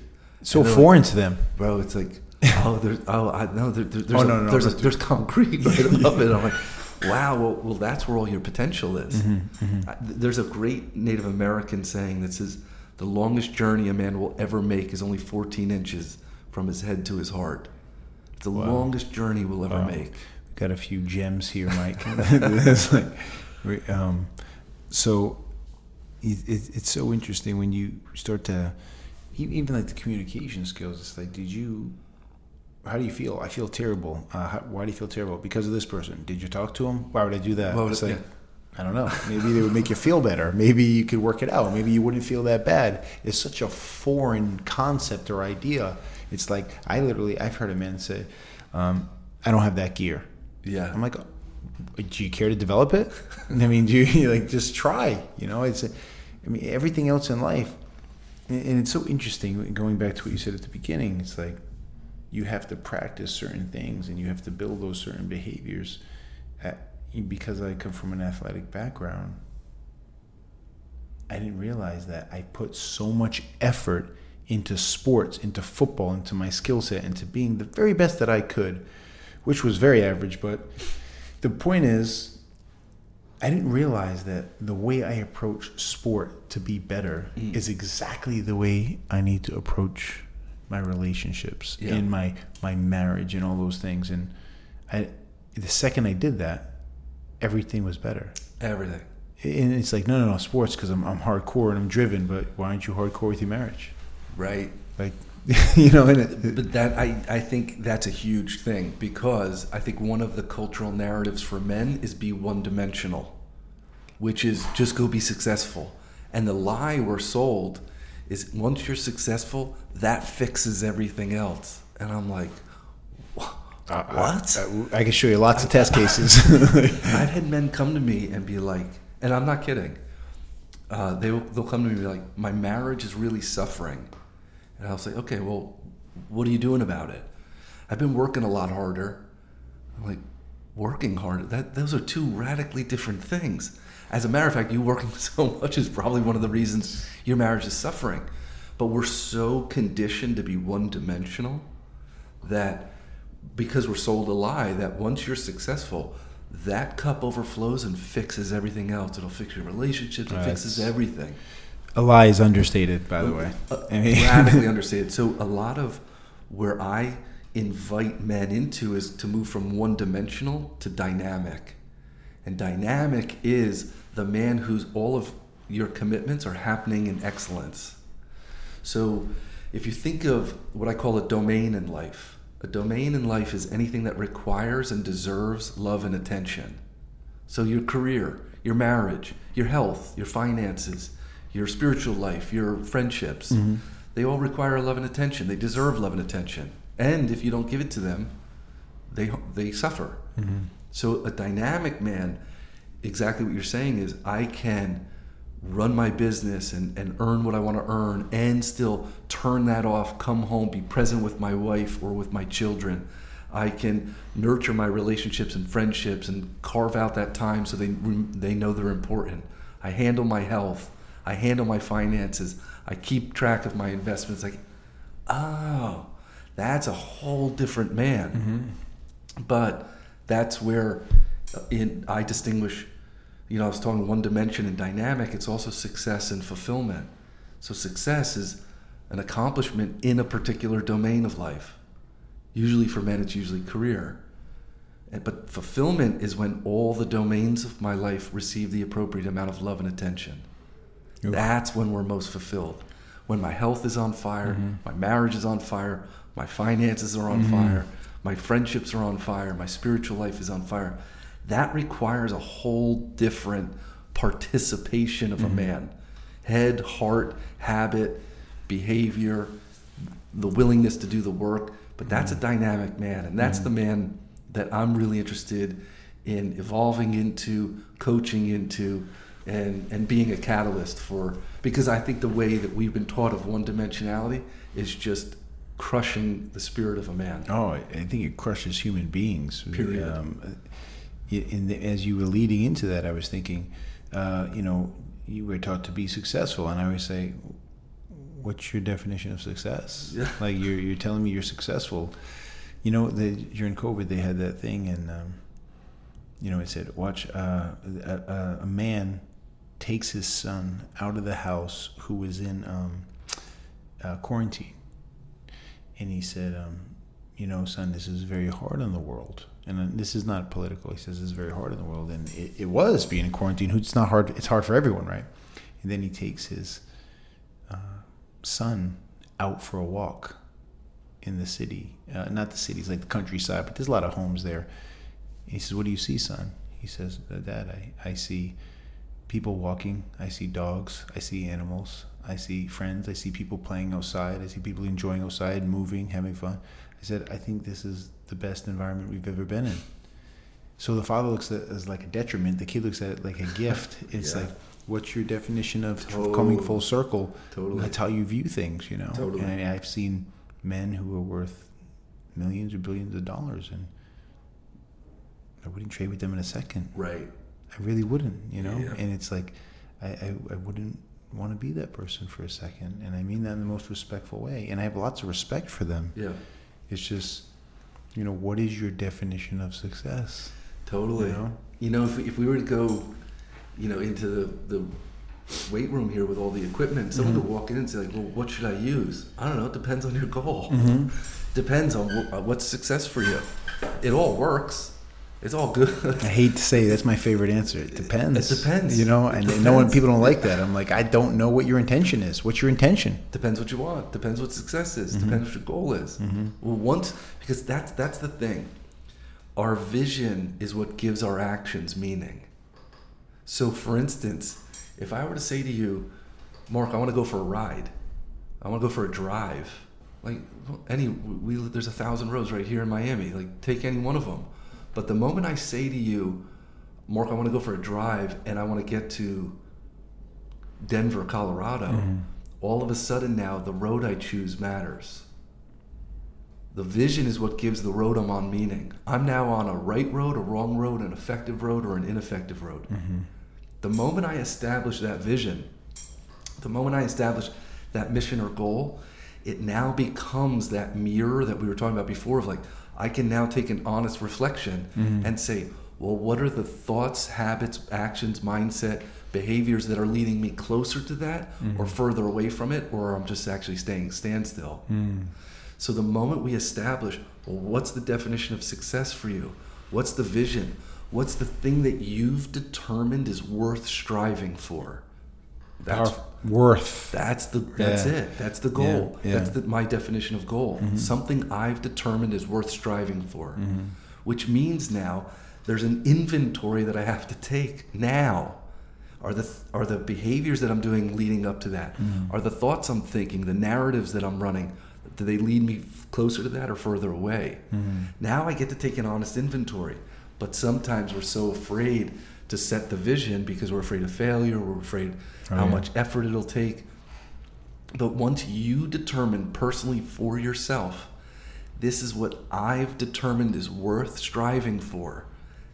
So foreign to them. bro it's like oh there's oh I know there, there- there's Oh, a, no, no, there's a, there's concrete right above it I'm like wow well, well that's where all your potential is Mm-hmm, th- there's a great Native American saying that says the longest journey a man will ever make is only 14 inches from his head to his heart it's the longest journey we'll ever Wow. make We've Got a few gems here, Mike. It's like, um, so it, it, it's so interesting when you start to even like the communication skills. It's like, did you? How do you feel? I feel terrible. Uh, how, why do you feel terrible? Because of this person. Did you talk to him? Why would I do that? Would it's I- like, yeah. I don't know. Maybe they would make you feel better. Maybe you could work it out. Maybe you wouldn't feel that bad. It's such a foreign concept or idea. It's like I literally I've heard a man say, um, "I don't have that gear." yeah I'm like, do you care to develop it? I mean, do you like just try? You know, it's. I mean, everything else in life, and it's so interesting. Going back to what you said at the beginning, it's like you have to practice certain things and you have to build those certain behaviors. At, because I come from an athletic background, I didn't realize that I put so much effort into sports, into football, into my skill set, into being the very best that I could, which was very average. But the point is, I didn't realize that the way I approach sport to be better Mm. is exactly the way I need to approach my relationships Yeah. in my my marriage and all those things. And I, the second I did that, everything was better. Everything. And it's like, no, no, no, sports because I'm, I'm hardcore and I'm driven, but why aren't you hardcore with your marriage? Right. Like, you know, and it, But that I, I think that's a huge thing because I think one of the cultural narratives for men is be one dimensional, which is just go be successful. And the lie we're sold is once you're successful, that fixes everything else. And I'm like, "Wha- what? I, I can show you lots of test cases. I've had men come to me and be like, and I'm not kidding. Uh, they will, they'll come to me and be like, my marriage is really suffering, and I'll say, okay, well, what are you doing about it? I've been working a lot harder. I'm like, working harder. That those are two radically different things. As a matter of fact, you working so much is probably one of the reasons your marriage is suffering. But we're so conditioned to be one dimensional that because we're sold a lie that once you're successful, that cup overflows and fixes everything else. It'll fix your relationships, it Right. fixes everything. a lie is understated, by the uh, way. Uh, I mean- radically understated. So a lot of where I invite men into is to move from one dimensional to dynamic. And dynamic is the man whose all of your commitments are happening in excellence. So if you think of what I call a domain in life, a domain in life is anything that requires and deserves love and attention. So your career, your marriage, your health, your finances, your spiritual life, your friendships, mm-hmm. they all require love and attention. They deserve love and attention. And if you don't give it to them, they they suffer. Mm-hmm. So a dynamic man, exactly what you're saying is I can run my business and, and earn what I want to earn and still turn that off, come home, be present with my wife or with my children. I can nurture my relationships and friendships and carve out that time so they they know they're important. I handle my health. I handle my finances. I keep track of my investments. Like, oh, that's a whole different man. Mm-hmm. But that's where in, I distinguish, you know, I was talking one dimension and dynamic, it's also success and fulfillment. So success is an accomplishment in a particular domain of life. Usually for men, it's usually career. But fulfillment is when all the domains of my life receive the appropriate amount of love and attention. That's when we're most fulfilled. When my health is on fire, mm-hmm. my marriage is on fire, my finances are on mm-hmm. fire, my friendships are on fire, my spiritual life is on fire. That requires a whole different participation of a mm-hmm. man head, heart, habit, behavior, the willingness to do the work. But that's a mm-hmm. dynamic man, and that's the mm-hmm. man that I'm really interested in evolving into, coaching into, and and being a catalyst for. Because I think the way that we've been taught of one dimensionality is just crushing the spirit of a man. Oh, I I think it crushes human beings. Period. Um, in the, as you were leading into that, I was thinking, uh, you know, you were taught to be successful, and I always say, "What's your definition of success?" Yeah. Like you're you're telling me you're successful. You know, the, during COVID, they had that thing, and um, you know, it said, "Watch uh, a, a, a man takes his son out of the house who was in um, uh, quarantine." and he said, um, "You know, son, this is very hard on the world, and uh, this is not political." He says, "This is very hard in the world," and it, it was being in quarantine. It's not hard. It's hard for everyone, right? And then he takes his uh, son out for a walk in the city, uh, not the city, it's like the countryside, but there's a lot of homes there. And he says, "What do you see, son?" He says, "Dad, I, I see." people walking. I see dogs. I see animals. I see friends. I see people playing outside. I see people enjoying outside, moving, having fun. I said, I think this is the best environment we've ever been in. So the father looks at it as like a detriment. The kid looks at it like a gift. It's Yeah. like, what's your definition of coming full circle? Totally. That's how you view things, you know. Totally. And I've seen men who are worth millions or billions of dollars, and I wouldn't trade with them in a second. Right. I really wouldn't, you know. Yeah. And it's like, I, I, I wouldn't want to be that person for a second, and I mean that in the most respectful way. And I have lots of respect for them. Yeah. It's just, you know, what is your definition of success? Totally. You know? You know, if, if we were to go, you know, into the, the weight room here with all the equipment, someone Mm-hmm. could walk in and say, like, well, what should I use? I don't know. It depends on your goal. Mm-hmm. Depends on wh- uh, what's success for you. It all works. It's all good. I hate to say that's my favorite answer. It depends. It depends. You know, and no one people don't like that. I'm like, I don't know what your intention is. What's your intention? Depends what you want. Depends what success is. Mm-hmm. Depends what your goal is. Well, once because that's that's the thing. Our vision is what gives our actions meaning. So, for instance, if I were to say to you, Mark, I want to go for a ride. I want to go for a drive. Like any, we there's a thousand roads right here in Miami. Like take any one of them. But the moment I say to you, Mark, I want to go for a drive, and I want to get to Denver, Colorado, mm-hmm. all of a sudden now the road I choose matters. The vision is what gives the road I'm on meaning. I'm now on a right road, a wrong road, an effective road, or an ineffective road. Mm-hmm. The moment I establish that vision, the moment I establish that mission or goal, it now becomes that mirror that we were talking about before of like, I can now take an honest reflection mm-hmm. and say, well, what are the thoughts, habits, actions, mindset, behaviors that are leading me closer to that or mm-hmm. further away from it, or I'm just actually staying standstill? Mm. So the moment we establish, well, what's the definition of success for you? What's the vision? What's the thing that you've determined is worth striving for? That's Power, worth. that's the that's Yeah. it. That's the goal. Yeah, yeah. That's the, my definition of goal. Mm-hmm. Something I've determined is worth striving for. Mm-hmm. Which means now there's an inventory that I have to take now. Are the are the behaviors that I'm doing leading up to that? Mm-hmm. Are the thoughts I'm thinking, the narratives that I'm running, do they lead me closer to that or further away? Now I get to take an honest inventory. But sometimes we're so afraid to set the vision because we're afraid of failure, we're afraid Oh, how much effort it'll take. But once you determine personally for yourself, this is what I've determined is worth striving for,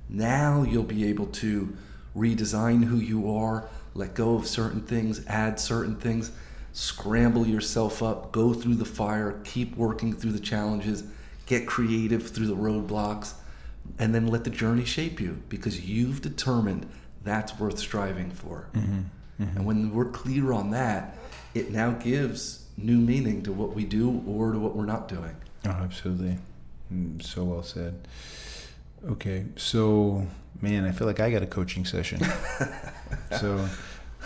now you'll be able to redesign who you are, let go of certain things, add certain things, scramble yourself up, go through the fire, keep working through the challenges, get creative through the roadblocks, and then let the journey shape you because you've determined that's worth striving for. And when we're clear on that, it now gives new meaning to what we do or to what we're not doing. Oh, absolutely. Mm, So well said. Okay, so man, I feel like I got a coaching session. so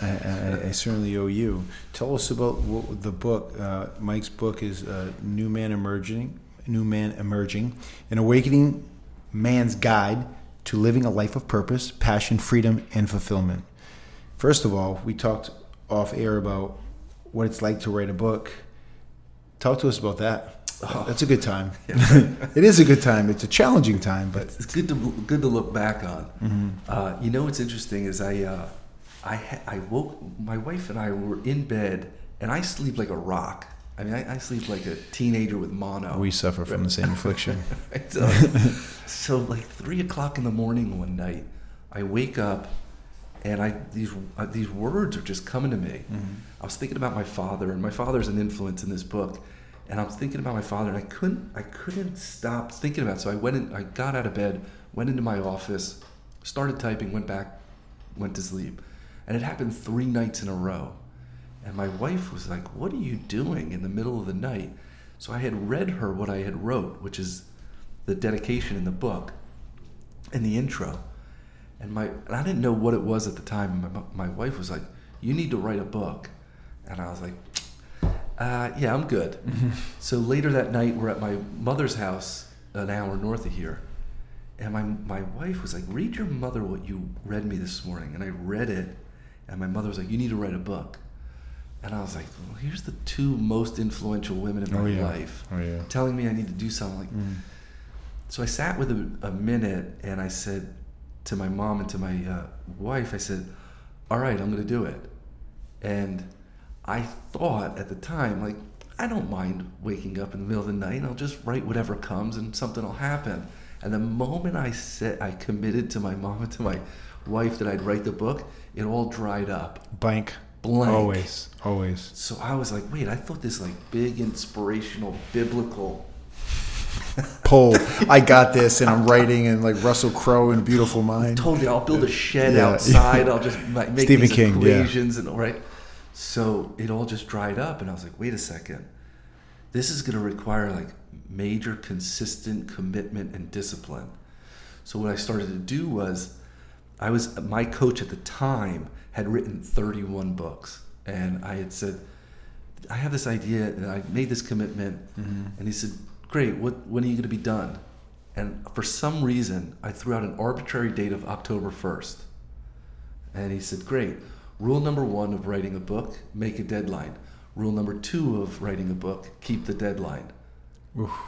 I, I, I certainly owe you. Tell us about what, the book. Uh, Mike's book is uh, "New Man Emerging." New Man Emerging, an awakening man's guide to living a life of purpose, passion, freedom, and fulfillment. First of all, we talked off air about what it's like to write a book. Talk to us about that. That's a good time. it is a good time. It's a challenging time, but It's good to good to look back on. Uh, you know what's interesting is I uh, I ha- I woke my wife and I were in bed and I sleep like a rock. I mean I, I sleep like a teenager with mono. we suffer from the same affliction. Right, so, so like three o'clock in the morning one night, I wake up, and I these uh, these words are just coming to me. I was thinking about my father, and my father's an influence in this book, and I was thinking about my father, and I couldn't I couldn't stop thinking about. It. So I went in, I got out of bed, went into my office, started typing, went back, went to sleep, and it happened three nights in a row. And my wife was like, "What are you doing in the middle of the night?" So I had read her what I had wrote, which is the dedication in the book and the intro. And my and I didn't know what it was at the time. My, my wife was like, "You need to write a book," and I was like, uh, "Yeah, I'm good." so later that night, we're at my mother's house, an hour north of here, and my my wife was like, "Read your mother what you read me this morning," and I read it, and my mother was like, "You need to write a book," and I was like, "Well, here's the two most influential women in my Oh, yeah. life." Oh yeah. telling me I need to do something. Like, so I sat with a, a minute and I said to my mom and to my uh, wife, I said, "All right, I'm going to do it." And I thought at the time, like, I don't mind waking up in the middle of the night. And I'll just write whatever comes, and something will happen. And the moment I said I committed to my mom and to my wife that I'd write the book, it all dried up. Blank. Blank. Always. Always. So I was like, wait, I thought this like big inspirational biblical Pull. I got this, and I'm writing, and like Russell Crowe in Beautiful Mind. totally I'll build a shed Yeah. outside. I'll just ma- make Stephen these King, yeah. equations and right. So it all just dried up, and I was like, wait a second, this is going to require like major consistent commitment and discipline. So what I started to do was, I was my coach at the time had written 31 books, and I had said, I have this idea, and I made this commitment, mm-hmm. and he said, great, what when are you going to be done? And for some reason, I threw out an arbitrary date of October 1st. And he said, Great. Rule number one of writing a book, make a deadline. Rule number two of writing a book, keep the deadline.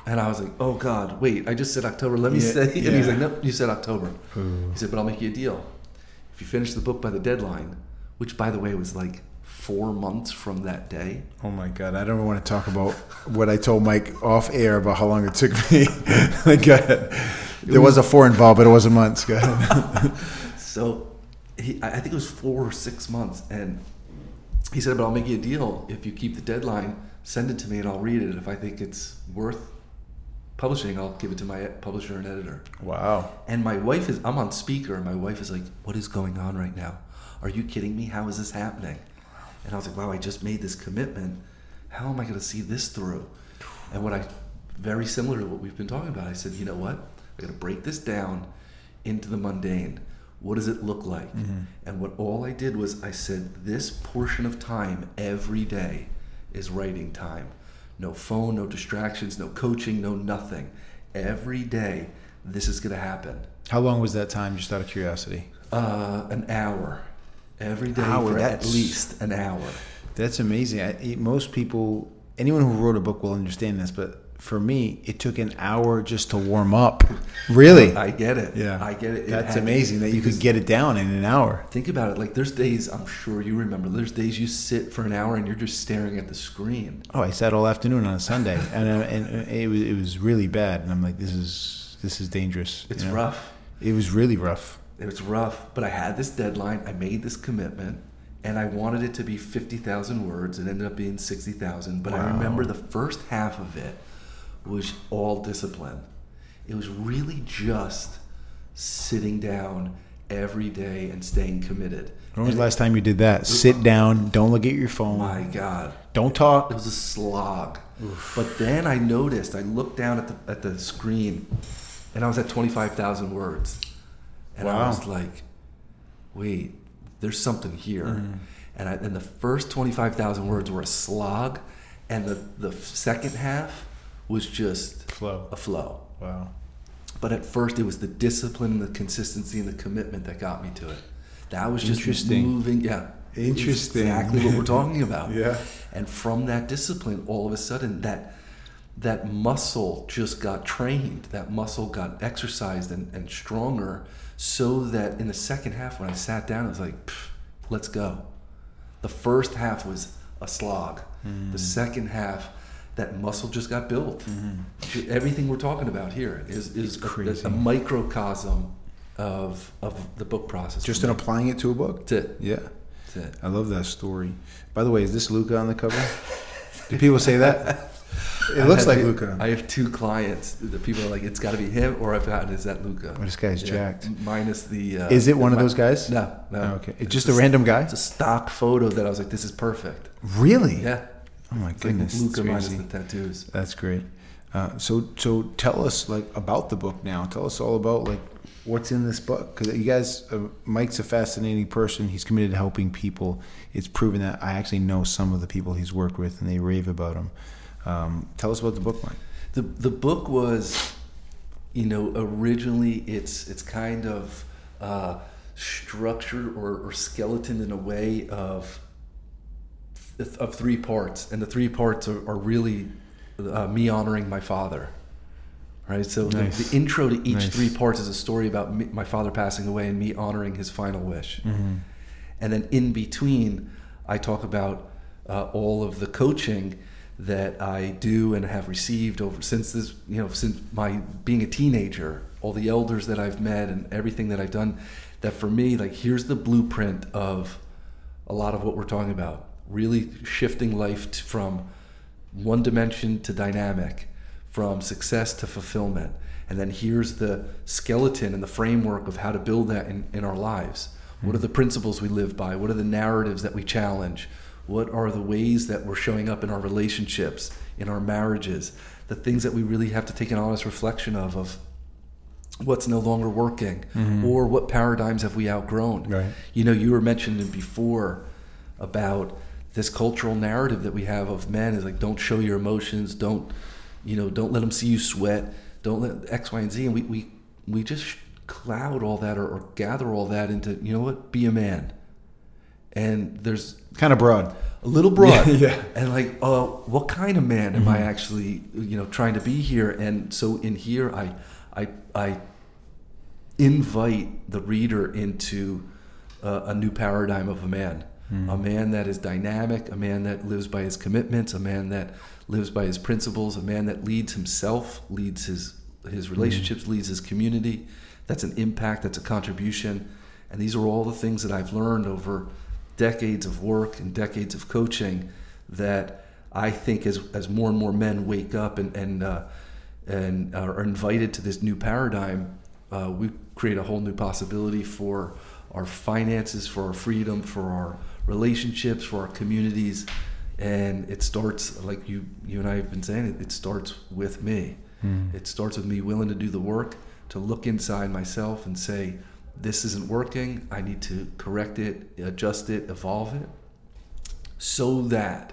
And I was like, Oh God, wait, I just said October. Let me Yeah, say. And he's like, Nope, you said October. Ooh. He said, But I'll make you a deal. If you finish the book by the deadline, which by the way was like four months from that day. Oh my God! I don't want to talk about what I told Mike off air about how long it took me. Go ahead. Uh, there was a four involved, but it wasn't months. Go ahead. So he, I I think it was four or six months, and he said, "But I'll make you a deal if you keep the deadline. Send it to me, and I'll read it. If I think it's worth publishing, I'll give it to my publisher and editor." Wow. And my wife is, I'm on speaker, and my wife is like, "What is going on right now? Are you kidding me? How is this happening?" And I was like, "Wow, I just made this commitment. How am I going to see this through?" And what I, very similar to what we've been talking about, I said, "You know what? I got to break this down into the mundane. What does it look like?" Mm-hmm. And what all I did was I said, "This portion of time every day is writing time. No phone, no distractions, no coaching, no nothing. Every day, this is going to happen." How long was that time? Just out of curiosity. Uh, an hour every day Hour, for at least an hour. That's amazing. I, most people, anyone who wrote a book will understand this, but for me, it took an hour just to warm up. Really? I get it. yeah. I get it. It That's had- amazing that you could get it down in an hour. Think about it. Like there's days I'm sure you remember. There's days you sit for an hour and you're just staring at the screen. Oh, I sat all afternoon on a Sunday, and, uh, and it was it was really bad. And I'm like, this is this is dangerous. It's you know? rough. It was really rough. It was rough, but I had this deadline. I made this commitment, and I wanted it to be fifty thousand words. It ended up being sixty thousand. But I remember the first half of it was all discipline. It was really just sitting down every day and staying committed. When was the last time you did that? Sit down. Don't look at your phone. My God. Don't talk. It was a slog. But then I noticed, I looked down at the, at the screen and I was at 25,000 words. And I was like, wait, there's something here. Mm-hmm. And, I, and the first 25,000 words were a slog. And the, the second half was just Flow. a flow. Wow. But at first, it was the discipline, and the consistency, and the commitment that got me to it. That was just Interesting. moving. Yeah, Interesting. Exactly what we're talking about. Yeah. And from that discipline, all of a sudden, that that muscle just got trained. That muscle got exercised and, and stronger, so that in the second half, when I sat down, I was like, "Let's go." The first half was a slog. Mm. The second half, that muscle just got built. Everything we're talking about here is, is a, crazy. a microcosm of of the book process. Just in applying it to a book. That's it. Yeah. That's it. I love that story. By the way, is this Luca on the cover? Do people say that? It looks like Luca. I have two clients. The people are like, it's got to be him, or I've gotten, is that Luca? Oh, this guy's jacked. Minus the. Uh, Is it one of mi- those guys? No, no. Oh, okay. It's just a random guy? It's a stock photo that I was like, this is perfect. Really? Yeah. Oh my It's like goodness. Luca that's minus the tattoos. That's great. Uh, so so tell us like about the book now. Tell us all about like what's in this book because you guys, uh, Mike's a fascinating person. He's committed to helping people. It's proven that I actually know some of the people he's worked with, and they rave about him. Um, tell us about the book, Mike. The the book was, you know, originally it's it's kind of uh, structured or, or skeleton in a way of of three parts, and the three parts are, are really uh, me honoring my father. Right, so the, Nice. the intro to each Nice. three parts is a story about me, my father passing away and me honoring his final wish. And then in between, I talk about uh, all of the coaching that I do and have received over since this, you know, since my being a teenager, all the elders that I've met and everything that I've done, that for me, like, here's the blueprint of a lot of what we're talking about. Really shifting life t- from one dimension to dynamic, from success to fulfillment. And then here's the skeleton and the framework of how to build that in, in our lives. What are hmm. the principles we live by? What are the narratives that we challenge? What are the ways that we're showing up in our relationships, in our marriages? The things that we really have to take an honest reflection of, of what's no longer working, mm-hmm. or what paradigms have we outgrown? Right. You know, you were mentioning before about this cultural narrative that we have of men is like, don't show your emotions, don't, you know, don't let them see you sweat, don't let X, Y, and Z, and we we we just cloud all that or, or gather all that into, you know what, be a man. And there's Kind of broad. a little broad. Yeah. And like, uh, what kind of man am I actually, you know, trying to be here? And so in here, I, I, I invite the reader into uh, a new paradigm of a man, a man that is dynamic, a man that lives by his commitments, a man that lives by his principles, a man that leads himself, leads his his relationships, leads his community. That's an impact. That's a contribution. And these are all the things that I've learned over decades of work and decades of coaching that I think as, as more and more men wake up and, and, uh, and are invited to this new paradigm, uh, we create a whole new possibility for our finances, for our freedom, for our relationships, for our communities. And it starts, like you, you and I have been saying, it, it starts with me. It starts with me willing to do the work, to look inside myself and say, this isn't working. I need to correct it, adjust it, evolve it, so that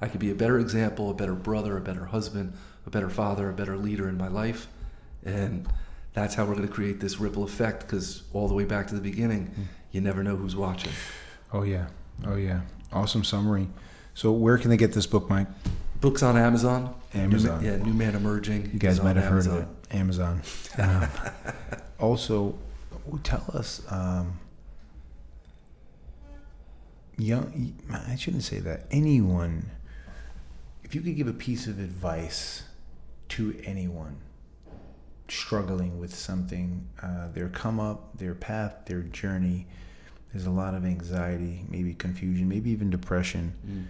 I could be a better example, a better brother, a better husband, a better father, a better leader in my life. And that's how we're going to create this ripple effect because all the way back to the beginning, you never know who's watching. Oh yeah. Oh yeah. Awesome summary. So where can they get this book, Mike? Books on Amazon. Amazon. New, yeah, New Man Emerging. You guys might have heard of it. Amazon. Um, also, tell us, um, young. I shouldn't say that. Anyone, if you could give a piece of advice to anyone struggling with something, uh, their come up, their path, their journey. There's a lot of anxiety, maybe confusion, maybe even depression. Mm.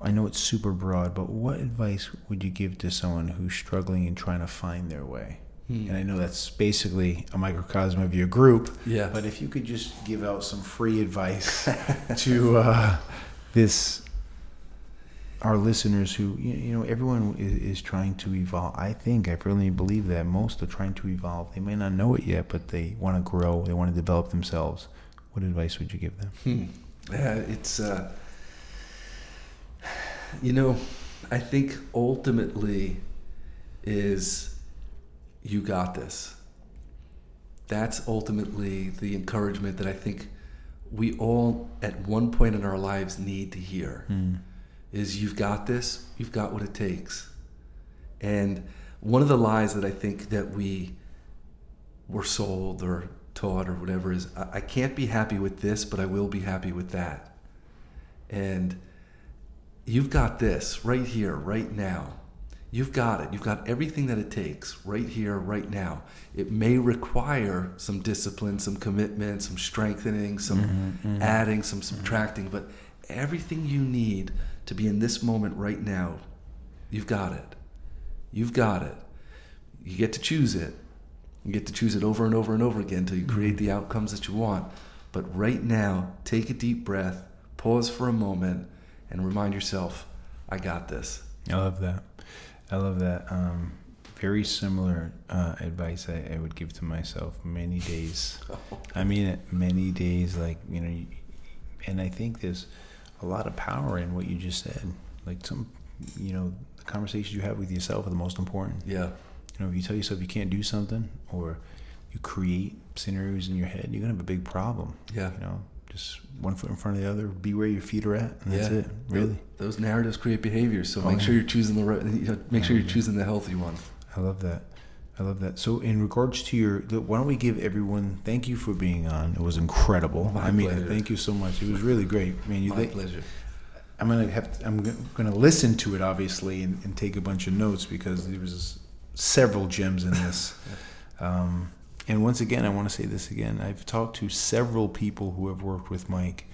I know it's super broad, but what advice would you give to someone who's struggling and trying to find their way? Hmm. And I know that's basically a microcosm of your group. Yeah. But if you could just give out some free advice to uh, this, our listeners who, you know, everyone is, is trying to evolve. I think, I firmly believe that most are trying to evolve. They may not know it yet, but they want to grow, they want to develop themselves. What advice would you give them? Hmm. Yeah, it's uh, you know, I think ultimately is you got this. That's ultimately the encouragement that I think we all at one point in our lives need to hear. Hmm. Is you've got this, you've got what it takes. And one of the lies that I think that we were sold or taught or whatever is I, I can't be happy with this, but I will be happy with that. And you've got this right here, right now. You've got it. You've got everything that it takes right here, right now. It may require some discipline, some commitment, some strengthening, some mm-hmm, mm-hmm. adding, some mm-hmm. subtracting, but everything you need to be in this moment right now, you've got it. You've got it. You get to choose it. You get to choose it over and over and over again until you create the outcomes that you want. But right now, take a deep breath, pause for a moment, and remind yourself, I got this. I love that. I love that. Um, very similar uh, advice I, I would give to myself many days. I mean it, many days. Like you know, and I think there's a lot of power in what you just said. Like some, you know, the conversations you have with yourself are the most important. Yeah. You know, if you tell yourself you can't do something, or you create scenarios in your head, you're gonna have a big problem. Yeah. You know, just one foot in front of the other. Be where your feet are at, and that's yeah. it. Really. Those, narratives create behaviors, so Oh, make yeah. sure you're choosing the right. You know, make sure Oh, you're choosing the healthy one. I love that. I love that. So, in regards to your, why don't we give everyone? Thank you for being on. It was incredible. My I mean, pleasure. thank you so much. It was really great, man. You My think pleasure. I'm gonna have to, I'm gonna listen to it obviously and, and take a bunch of notes because there was several gems in this. Um, and once again, I want to say this again. I've talked to several people who have worked with Mike,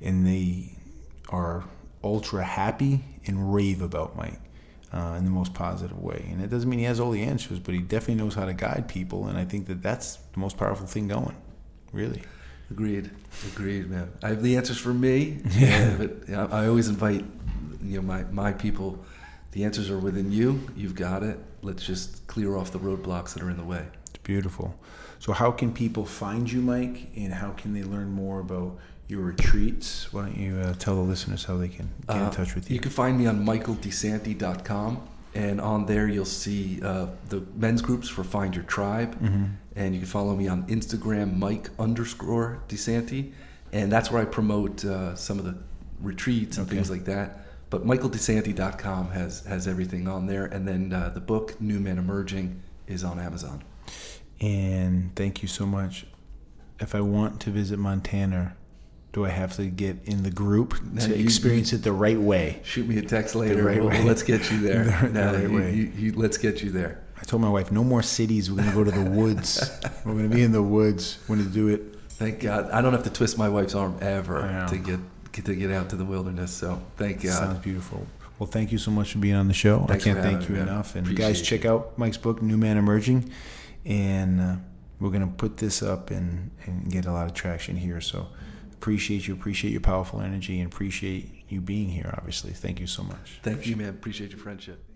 and they are ultra happy and rave about Mike uh, in the most positive way. And it doesn't mean he has all the answers, but he definitely knows how to guide people. And I think that that's the most powerful thing going, really. Agreed. Agreed, man. I have the answers for me. Yeah. but I always invite you know my my people. The answers are within you. You've got it. Let's just clear off the roadblocks that are in the way. Beautiful. So, how can people find you, Mike, and how can they learn more about your retreats? Why don't you uh, tell the listeners how they can get in Uh, touch with you? You can find me on michaeldesanti.com, and on there you'll see uh, the men's groups for Find Your Tribe, Mm-hmm. and you can follow me on Instagram, Mike underscore Desanti, and that's where I promote uh, some of the retreats and Okay. things like that. But michaeldesanti.com has has everything on there, and then uh, the book New Man Emerging is on Amazon. And thank you so much. If I want to visit Montana, do I have to get in the group No, to you- experience it the right way? Shoot me a text later. right we'll- let's get you there. The- the right you- way. you- you- let's get you there. I told my wife, no more cities. We're going to go to the woods. We're going to be in the woods. We're going to do it. Thank God. I don't have to twist my wife's arm ever to get, get to get out to the wilderness. So thank God. Sounds beautiful. Well, thank you so much for being on the show. Thanks I can't thank you me, enough. And Appreciate guys, check you. out Mike's book, New Man Emerging, and uh, we're gonna put this up and and get a lot of traction here. So appreciate you, appreciate your powerful energy, and appreciate you being here. Obviously, thank you so much. Thank you, man. Appreciate your friendship.